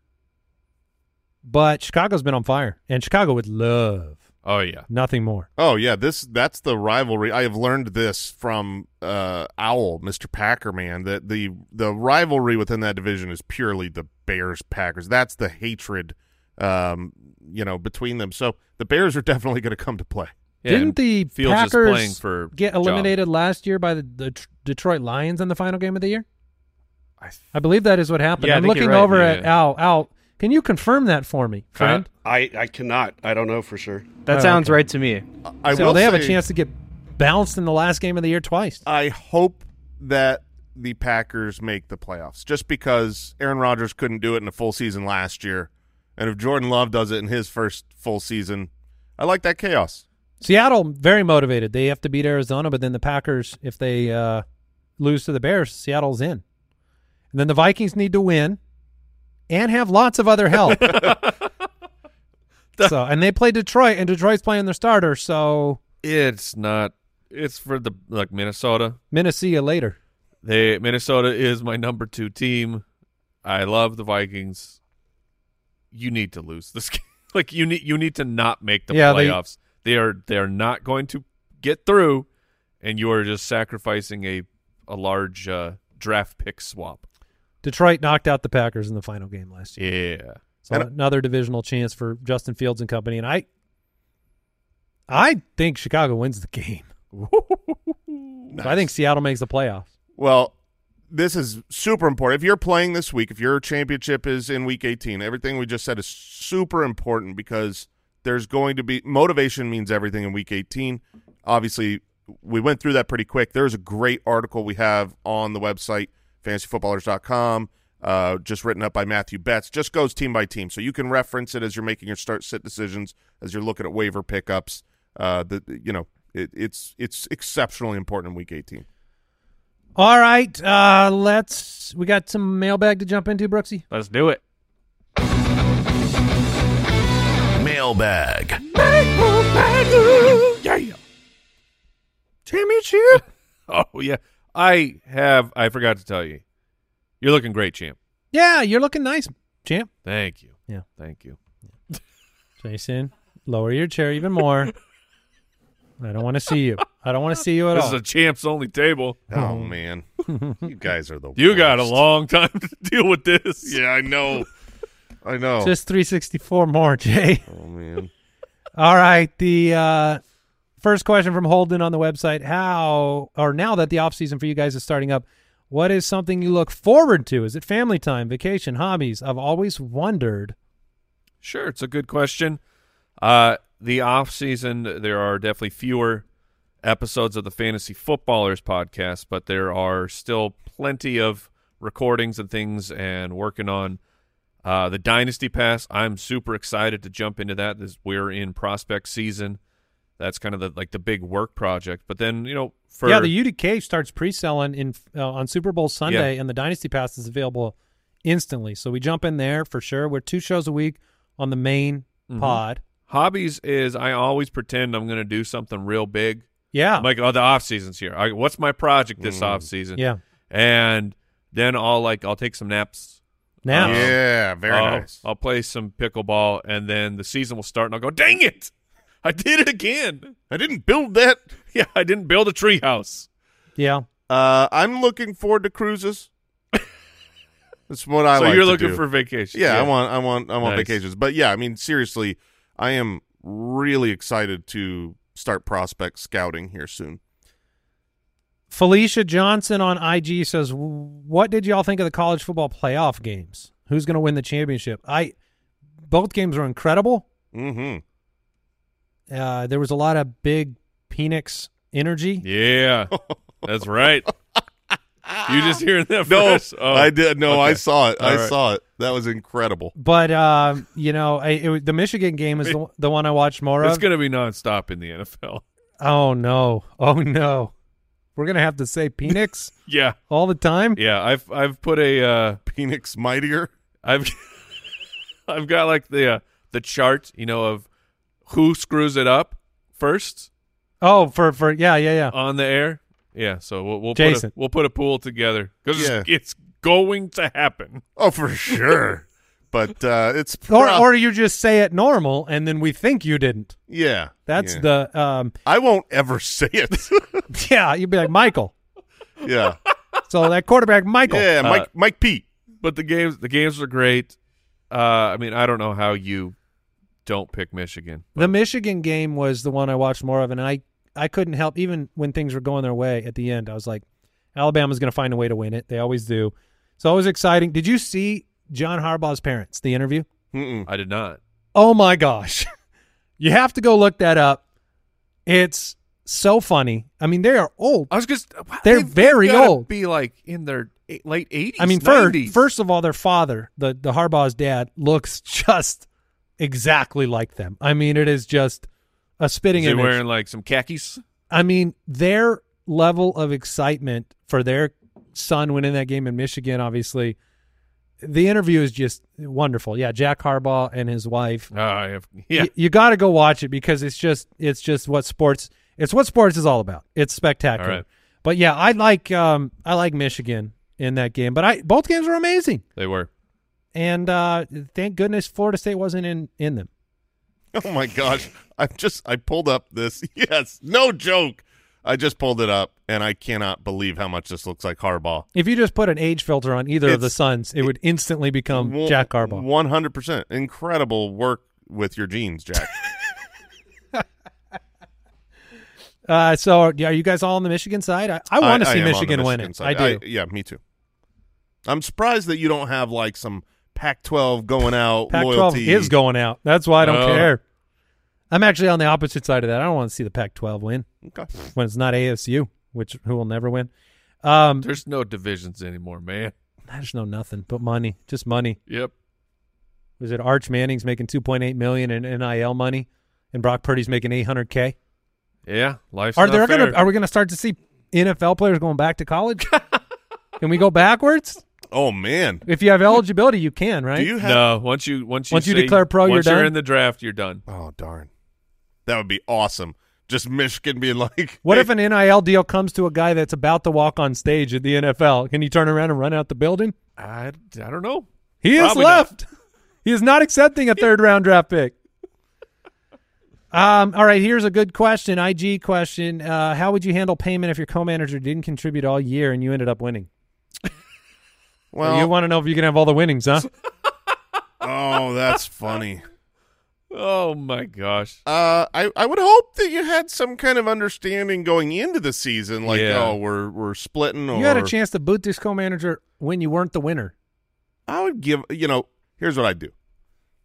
S6: but Chicago's been on fire, and Chicago would love
S1: Oh yeah.
S6: nothing more.
S7: Oh yeah, this that's the rivalry. I have learned this from uh, Owl, Mr. Packer man, that the the rivalry within that division is purely the Bears Packers. That's the hatred um, you know, between them. So the Bears are definitely going to come to play.
S1: Yeah,
S6: Didn't the
S1: Fields
S6: Packers
S1: playing for
S6: get
S1: job.
S6: eliminated last year by the, the Tr- Detroit Lions in the final game of the year?
S1: I,
S6: I believe that is what happened.
S8: Yeah, I
S6: I'm looking
S8: right.
S6: over at
S1: Yeah.
S6: Al. Al, can you confirm that for me, friend?
S8: I, I cannot. I don't know for sure.
S9: That
S6: Oh,
S9: sounds
S6: okay.
S9: right to me.
S7: I
S6: so
S7: will
S6: they have a chance to get bounced in the last game of the year twice.
S7: I hope that the Packers make the playoffs just because Aaron Rodgers couldn't do it in a full season last year. And if Jordan Love does it in his first full season, I like that chaos.
S6: Seattle very motivated. They have to beat Arizona, but then the Packers, if they uh, lose to the Bears, Seattle's in. And then the Vikings need to win and have lots of other help. so and they play Detroit, and Detroit's playing their starter. So
S1: it's not. It's for the like Minnesota.
S6: Minnesota later.
S1: They Minnesota is my number two team. I love the Vikings. You need to lose this game. like you need you need to not make the
S6: Yeah,
S1: playoffs. They, are they are not going to get through, and you are just sacrificing a a large uh, draft pick swap.
S6: Detroit knocked out the Packers in the final game last year.
S1: Yeah.
S6: So
S7: And-
S6: another divisional chance for Justin Fields and company. And I, I think Chicago wins the game. So I think Seattle makes the playoffs.
S7: Well, this is super important. If you're playing this week, if your championship is in week 18, everything we just said is super important because there's going to be motivation means everything in week 18. Obviously, we went through that pretty quick. There's a great article we have on the website, fantasyfootballers.com, uh, just written up by Matthew Betz. Just goes team by team. So you can reference it as you're making your start sit decisions, as you're looking at waiver pickups. Uh, the, you know, it, it's it's exceptionally important in week 18.
S6: All right, uh, let's. We got some mailbag to jump into, Brooksy.
S9: Let's do it.
S5: Mailbag. Mailbag.
S1: Yeah.
S6: Championship.
S1: Oh yeah. I have. I forgot to tell you. You're looking great, champ.
S6: yeah, you're looking nice, champ.
S1: Thank you.
S6: Yeah.
S1: Thank you.
S6: Jason, lower your chair even more. I don't want to see you. I don't want to see you at
S1: This
S6: all.
S1: is a champs only table.
S7: Oh man, you guys are the
S1: You got a long time to deal with this.
S7: Yeah, I know. I know.
S6: Just 364 more, Jay.
S7: oh man.
S6: All right. The uh, first question from Holden on the website: How or now that the off season for you guys is starting up, what is something you look forward to? Is it family time, vacation, hobbies? I've always wondered.
S1: Sure, it's a good question. Uh, the off season, there are definitely fewer episodes of the Fantasy Footballers podcast, but there are still plenty of recordings and things and working on uh, the Dynasty Pass. I'm super excited to jump into that. This we're in prospect season. That's kind of the like the big work project. But then you know, for
S6: yeah, the UDK starts pre-selling in uh, on Super Bowl Sunday, and the Dynasty Pass is available instantly. So we jump in there for sure. We're two shows a week on the main
S1: Mhm.
S6: pod.
S1: Hobbies is I always pretend I'm going to do something real big
S6: Yeah.
S1: I'm like, oh, the off season's here. I, what's my project this off season?
S6: Mm. Yeah.
S1: and then I'll like I'll take some naps.
S6: Now.
S7: Yeah, very
S1: I'll,
S7: nice.
S1: I'll play some pickleball, and then the season will start, and I'll go, dang it, I did it again.
S7: I didn't build that.
S1: Yeah, I didn't build a treehouse.
S6: Yeah.
S7: Uh, I'm looking forward to cruises. That's what I
S1: so
S7: like
S1: you're
S7: to
S1: looking
S7: do.
S1: for vacation?
S7: Yeah, I want, I want, I want
S1: Nice.
S7: vacations. But yeah, I mean, seriously, I am really excited to start prospect scouting here soon.
S6: Felicia Johnson on IG says, "What did y'all think of the college football playoff games? Who's going to win the championship? I both games were incredible.
S7: Mm-hmm.
S6: Uh, there was a lot of big Phoenix energy.
S1: Yeah, that's right. you just hearing that
S7: No,
S1: first? Oh,
S7: I did. No, I saw it.
S1: All
S7: I
S1: right.
S7: saw it. That was incredible.
S6: But um, you know, I, it, the Michigan game is the, the one I watched more
S1: It's
S6: of.
S1: going to be nonstop in the NFL.
S6: Oh no! Oh no! We're gonna have to say Penix
S1: Yeah,
S6: all the time.
S1: yeah. I've I've put a uh,
S7: Phoenix mightier.
S1: I've I've got like the uh, the chart, you know, of who screws it up first
S6: Oh, for for yeah yeah yeah.
S1: on the air. Yeah, so we'll we'll
S6: Jason.
S1: put a, we'll put a pool together because
S7: Yeah.
S1: it's, it's going to happen.
S7: Oh, for sure. but uh, it's
S6: Or
S7: prob-
S6: or you just say it normal and then we think you didn't.
S7: yeah.
S6: That's
S7: yeah.
S6: the um
S7: I won't ever say it.
S6: yeah. You'd be like Michael.
S7: yeah.
S6: So that quarterback Michael.
S7: Yeah, Mike
S1: Uh,
S7: Mike Pete.
S1: But the games the games are great. Uh, I mean, I don't know how you don't pick Michigan.
S6: The Michigan game was the one I watched more of, and I I couldn't help even when things were going their way at the end. I was like, Alabama's going to find a way to win it. They always do. So it was exciting. Did you see John Harbaugh's parents? The interview.
S7: Mm-mm.
S1: I did not.
S6: Oh my gosh, you have to go look that up. It's so funny. I mean, they are old.
S1: I was just uh,
S6: They're
S1: they've
S6: very
S1: gotta
S6: old.
S1: Be like in their late eighties.
S6: I mean, first, first of all, their father, the the Harbaugh's dad, looks just exactly like them. I mean, it is just a spitting
S1: is he
S6: image.
S1: wearing like some khakis?
S6: I mean, their level of excitement for their son winning that game in Michigan, obviously, the interview is just wonderful. Yeah, Jack Harbaugh and his wife.
S1: Have, yeah.
S6: Y- you got to go watch it because it's just it's just what sports it's what sports is all about. It's spectacular.
S1: Right.
S6: But yeah, I like um I like Michigan in that game. But I both games were amazing.
S1: they were.
S6: And uh thank goodness Florida State wasn't in in them.
S7: Oh my gosh. I just I pulled up this. Yes. No joke. I just pulled it up and I cannot believe how much this looks like Harbaugh.
S6: If you just put an age filter on either of the sons, it would instantly become
S7: One-
S6: Jack Harbaugh.
S7: 100%. Incredible work with your genes, Jack.
S6: Uh, so yeah, are you guys all on the Michigan side? I, I want to see
S7: am
S6: Michigan win it.
S7: side.
S6: I do.
S7: yeah, me too. I'm surprised that you don't have like some Pac-12 going out
S6: Pac-12
S7: loyalty.
S6: is going out. That's why I don't
S1: Oh.
S6: care. I'm actually on the opposite side of that. I don't want to see the Pac-12 win
S7: Okay.
S6: when it's not ASU, which who will never win. Um,
S1: There's no divisions anymore, man.
S6: I just know nothing but money, just money.
S1: Yep.
S6: Was it Arch Manning's making 2.8 million in NIL money, and Brock Purdy's making 800k?
S1: Yeah. Life's
S6: Are
S1: not
S6: there
S1: fair.
S6: gonna are we gonna start to see NFL players going back to college? can we go backwards?
S7: Oh man.
S6: If you have eligibility, you can, right?
S7: Do you have
S1: no, once you once you
S6: Once you declare pro, you're
S1: once
S6: done?
S1: in the draft, you're done.
S7: Oh darn. That would be awesome. Just Michigan being like
S6: What
S7: hey,
S6: if an NIL deal comes to a guy that's about to walk on stage at the NFL? Can he turn around and run out the building?
S1: I, I don't know.
S6: He is
S1: Probably not.
S6: left. He is not accepting a third round draft pick. Um, all right, here's a good question. IG question. Uh, how would you handle payment if your co manager didn't contribute all year and you ended up winning?
S7: Well,
S6: you want to know if you can have all the winnings, huh?
S7: Oh, that's funny.
S1: Oh my gosh.
S7: Uh, I I would hope that you had some kind of understanding going into the season, like
S1: Yeah.
S7: oh we're we're splitting. Or
S6: You had a chance to boot this co manager when you weren't the winner.
S7: I would give you know. Here's what I'd do.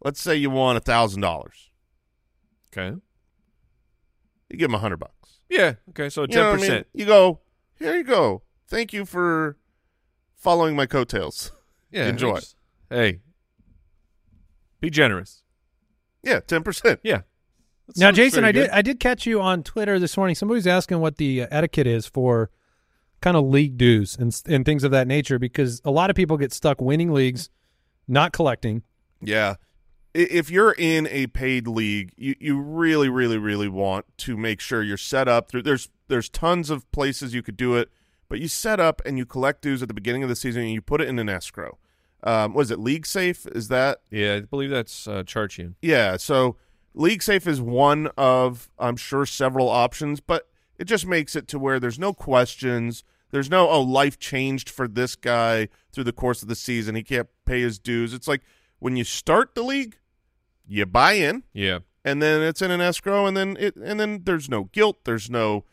S7: Let's say you won a thousand dollars.
S1: Okay.
S7: You give them a hundred bucks.
S1: Yeah. Okay. So
S7: You know
S1: ten
S7: what I mean?
S1: percent.
S7: You go here. You go. Thank you for following my coattails.
S1: Yeah.
S7: Enjoy.
S1: just- Hey. Be generous.
S7: Yeah, ten percent.
S1: Yeah. That
S6: Now, Jason,
S1: pretty
S6: I did. I did catch you on Twitter this morning. Somebody's asking what the uh, etiquette is for kind of league dues and and things of that nature because a lot of people get stuck winning leagues, not collecting.
S7: Yeah. If you're in a paid league, you, you really, really, really want to make sure you're set up. There's there's tons of places you could do it, but you set up and you collect dues at the beginning of the season and you put it in an escrow. Um, was it League Safe? Is that
S1: Yeah, I believe that's uh, Charchian.
S7: yeah? So League Safe is one of I'm sure several options, but it just makes it to where there's no questions. There's no oh life changed for this guy through the course of the season. He can't pay his dues. It's like when you start the league, you buy in
S1: Yeah.
S7: and then it's in an escrow and then it and then there's no guilt there's no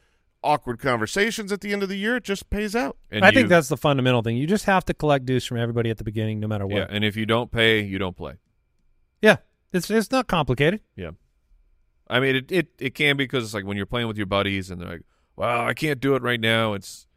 S7: awkward conversations at the end of the year it just pays out
S1: And
S6: I
S1: you-
S6: think that's the fundamental thing. You just have to collect dues from everybody at the beginning, no matter what.
S1: yeah. And if you don't pay, you don't play.
S6: Yeah, it's it's not complicated.
S1: Yeah. I mean, it, it, it can be because it's like when you're playing with your buddies and they're like, well, I can't do it right now. It's,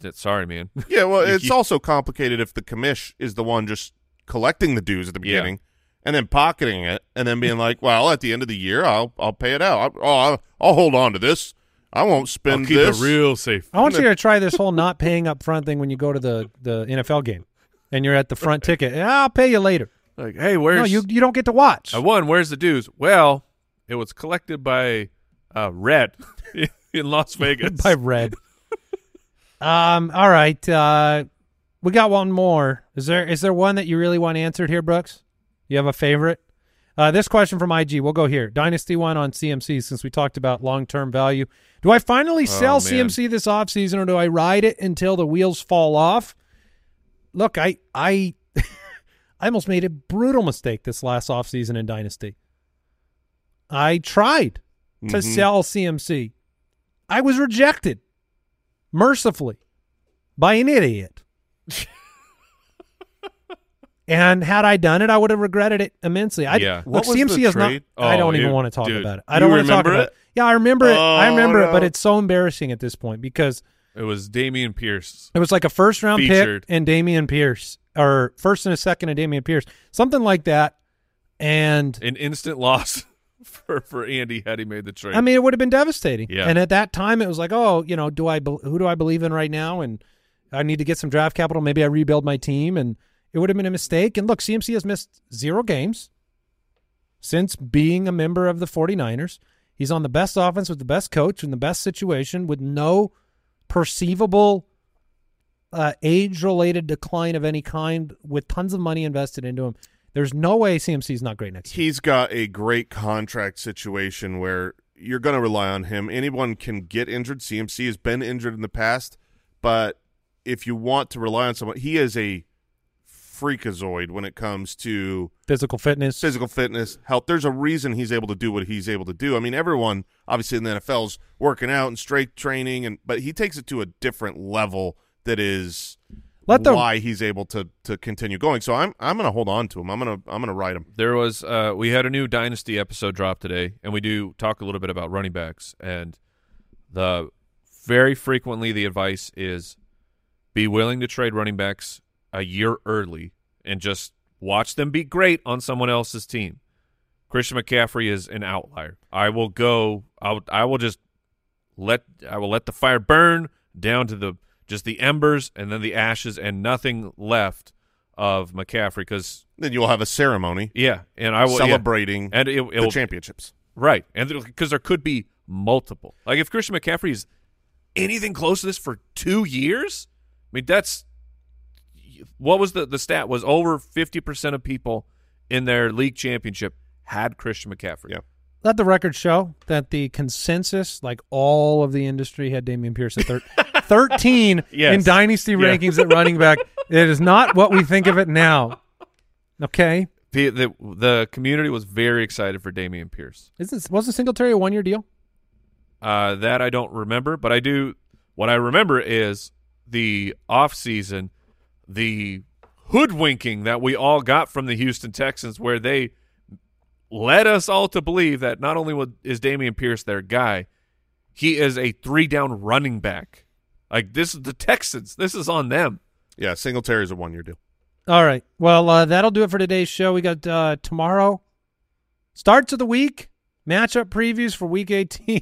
S1: that- sorry, man.
S7: yeah well it's
S1: you-
S7: also complicated if the commish is the one just collecting the dues at the
S1: Yeah.
S7: beginning and then pocketing it and then being like well at the end of the year i'll i'll pay it out I'll, oh, I'll, I'll hold on to this i won't spend
S1: I'll keep
S7: this
S1: it real safe.
S6: I want you to try this whole not paying up front thing when you go to the the NFL game, and you're at the front ticket. I'll pay you later.
S1: Like, hey, where's
S6: no, you you don't get to watch.
S1: I won. Where's the dues? Well, it was collected by uh, Red in Las Vegas.
S6: by red. um. All right. Uh, we got one more. Is there is there one that you really want answered here, Brooks? You have a favorite? Uh, this question from IG. We'll go here. Dynasty one on CMC since we talked about long term value. Do I finally sell
S1: Oh.
S6: CMC this offseason or do I ride it until the wheels fall off? Look, I I I almost made a brutal mistake this last offseason in Dynasty. I tried to
S7: Mhm.
S6: sell CMC. I was rejected mercifully by an idiot. and had I done it, I would have regretted it immensely. I,
S1: Yeah.
S6: Look,
S7: What was
S6: CMC
S7: the
S6: is not.
S7: trade?
S6: I
S1: Oh,
S6: don't even want to talk
S1: dude,
S6: about it. I don't want to talk about
S7: it?
S6: Yeah, I remember it. I
S7: Oh,
S6: remember it, but it's so embarrassing at this point because
S1: it was Dameon Pierce.
S6: it was like a first round
S1: Featured.
S6: pick and Dameon Pierce, or first and a second and Dameon Pierce, something like that. And
S1: An instant loss for, for Andy had he made the trade.
S6: I mean, it would have been devastating.
S1: Yeah.
S6: And at that time, it was like, oh, you know, do I who do I believe in right now? And I need to get some draft capital. Maybe I rebuild my team, and it would have been a mistake. And look, CMC has missed zero games since being a member of the 49ers. He's on the best offense with the best coach in the best situation with no perceivable uh, age-related decline of any kind, with tons of money invested into him. There's no way CMC is not great next year.
S7: he's got a great contract situation where you're going to rely on him. Anyone can get injured. CMC has been injured in the past, but if you want to rely on someone, he is a freakazoid when it comes to
S6: Physical fitness.
S7: physical fitness, health. There's a reason he's able to do what he's able to do. I mean, everyone obviously in the NFL's working out and strength training, and but he takes it to a different level that is
S6: Let the-
S7: why he's able to to continue going. So I'm I'm going to hold on to him. I'm going to I'm going to ride him.
S1: there was uh, we had a new dynasty episode drop today and we do talk a little bit about running backs and the very frequently the advice is be willing to trade running backs a year early and just watch them be great on someone else's team christian mccaffrey is an outlier i will go I'll, i will just let i will let the fire burn down to the just the embers and then the ashes and nothing left of mccaffrey because
S7: Then you'll have a ceremony
S1: yeah, and I will yeah.
S7: celebrating
S1: and it,
S7: the championships.
S1: right, and because there could be multiple. Like if Christian McCaffrey is anything close to this for two years, I mean that's what was the the stat was over fifty percent of people in their league championship had Christian McCaffrey.
S7: Yeah.
S6: Let the record show that the consensus, like all of the industry, had Dameon Pierce at thir- 13
S1: Yes.
S6: in dynasty
S1: Yeah.
S6: rankings at running back. It is not what we think of it now. Okay,
S1: The, the the community was very excited for Dameon Pierce.
S6: Isn't wasn't Singletary a one year deal?
S1: Uh, that I don't remember, but I do. What I remember is the off season, the hoodwinking that we all got from the Houston Texans, where they led us all to believe that not only is Dameon Pierce their guy, he is a three down running back. Like this is the Texans. This is on them.
S7: Yeah, Singletary is a one year deal.
S6: All right. Well, uh, that'll do it for today's show. We got uh, tomorrow starts of the week matchup previews for Week 18.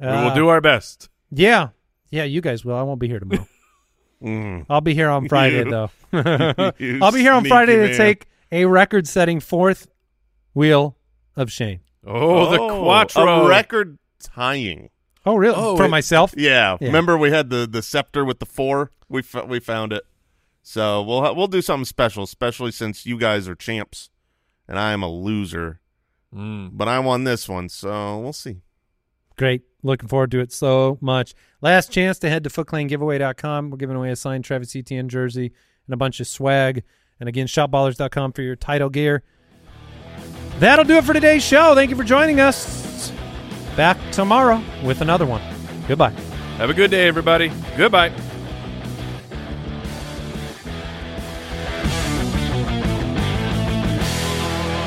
S1: we
S6: Uh,
S1: will do our best.
S6: Yeah, yeah. You guys will. I won't be here tomorrow.
S7: Mm.
S6: I'll be here on Friday
S7: You-
S6: though. I'll be here on
S7: sneaky
S6: Friday to take a record-setting fourth wheel of shame.
S1: Oh, the Quattro
S7: record tying.
S6: Oh, really?
S7: Oh,
S6: For
S7: it-
S6: myself?
S7: Yeah.
S6: Yeah.
S7: Remember we had the the scepter with the four. We f- we found it. So we'll ha- we'll do something special, especially since you guys are champs and I am a loser.
S1: Mm.
S7: But I won this one, so we'll see.
S6: Great. Looking forward to it so much. Last chance to head to footclangiveaway.com. We're giving away a signed Travis Etienne jersey and a bunch of swag. And again, shopballers.com for your title gear. That'll do it for today's show. Thank you for joining us. Back tomorrow with another one. Goodbye.
S1: Have a good day, everybody. Goodbye.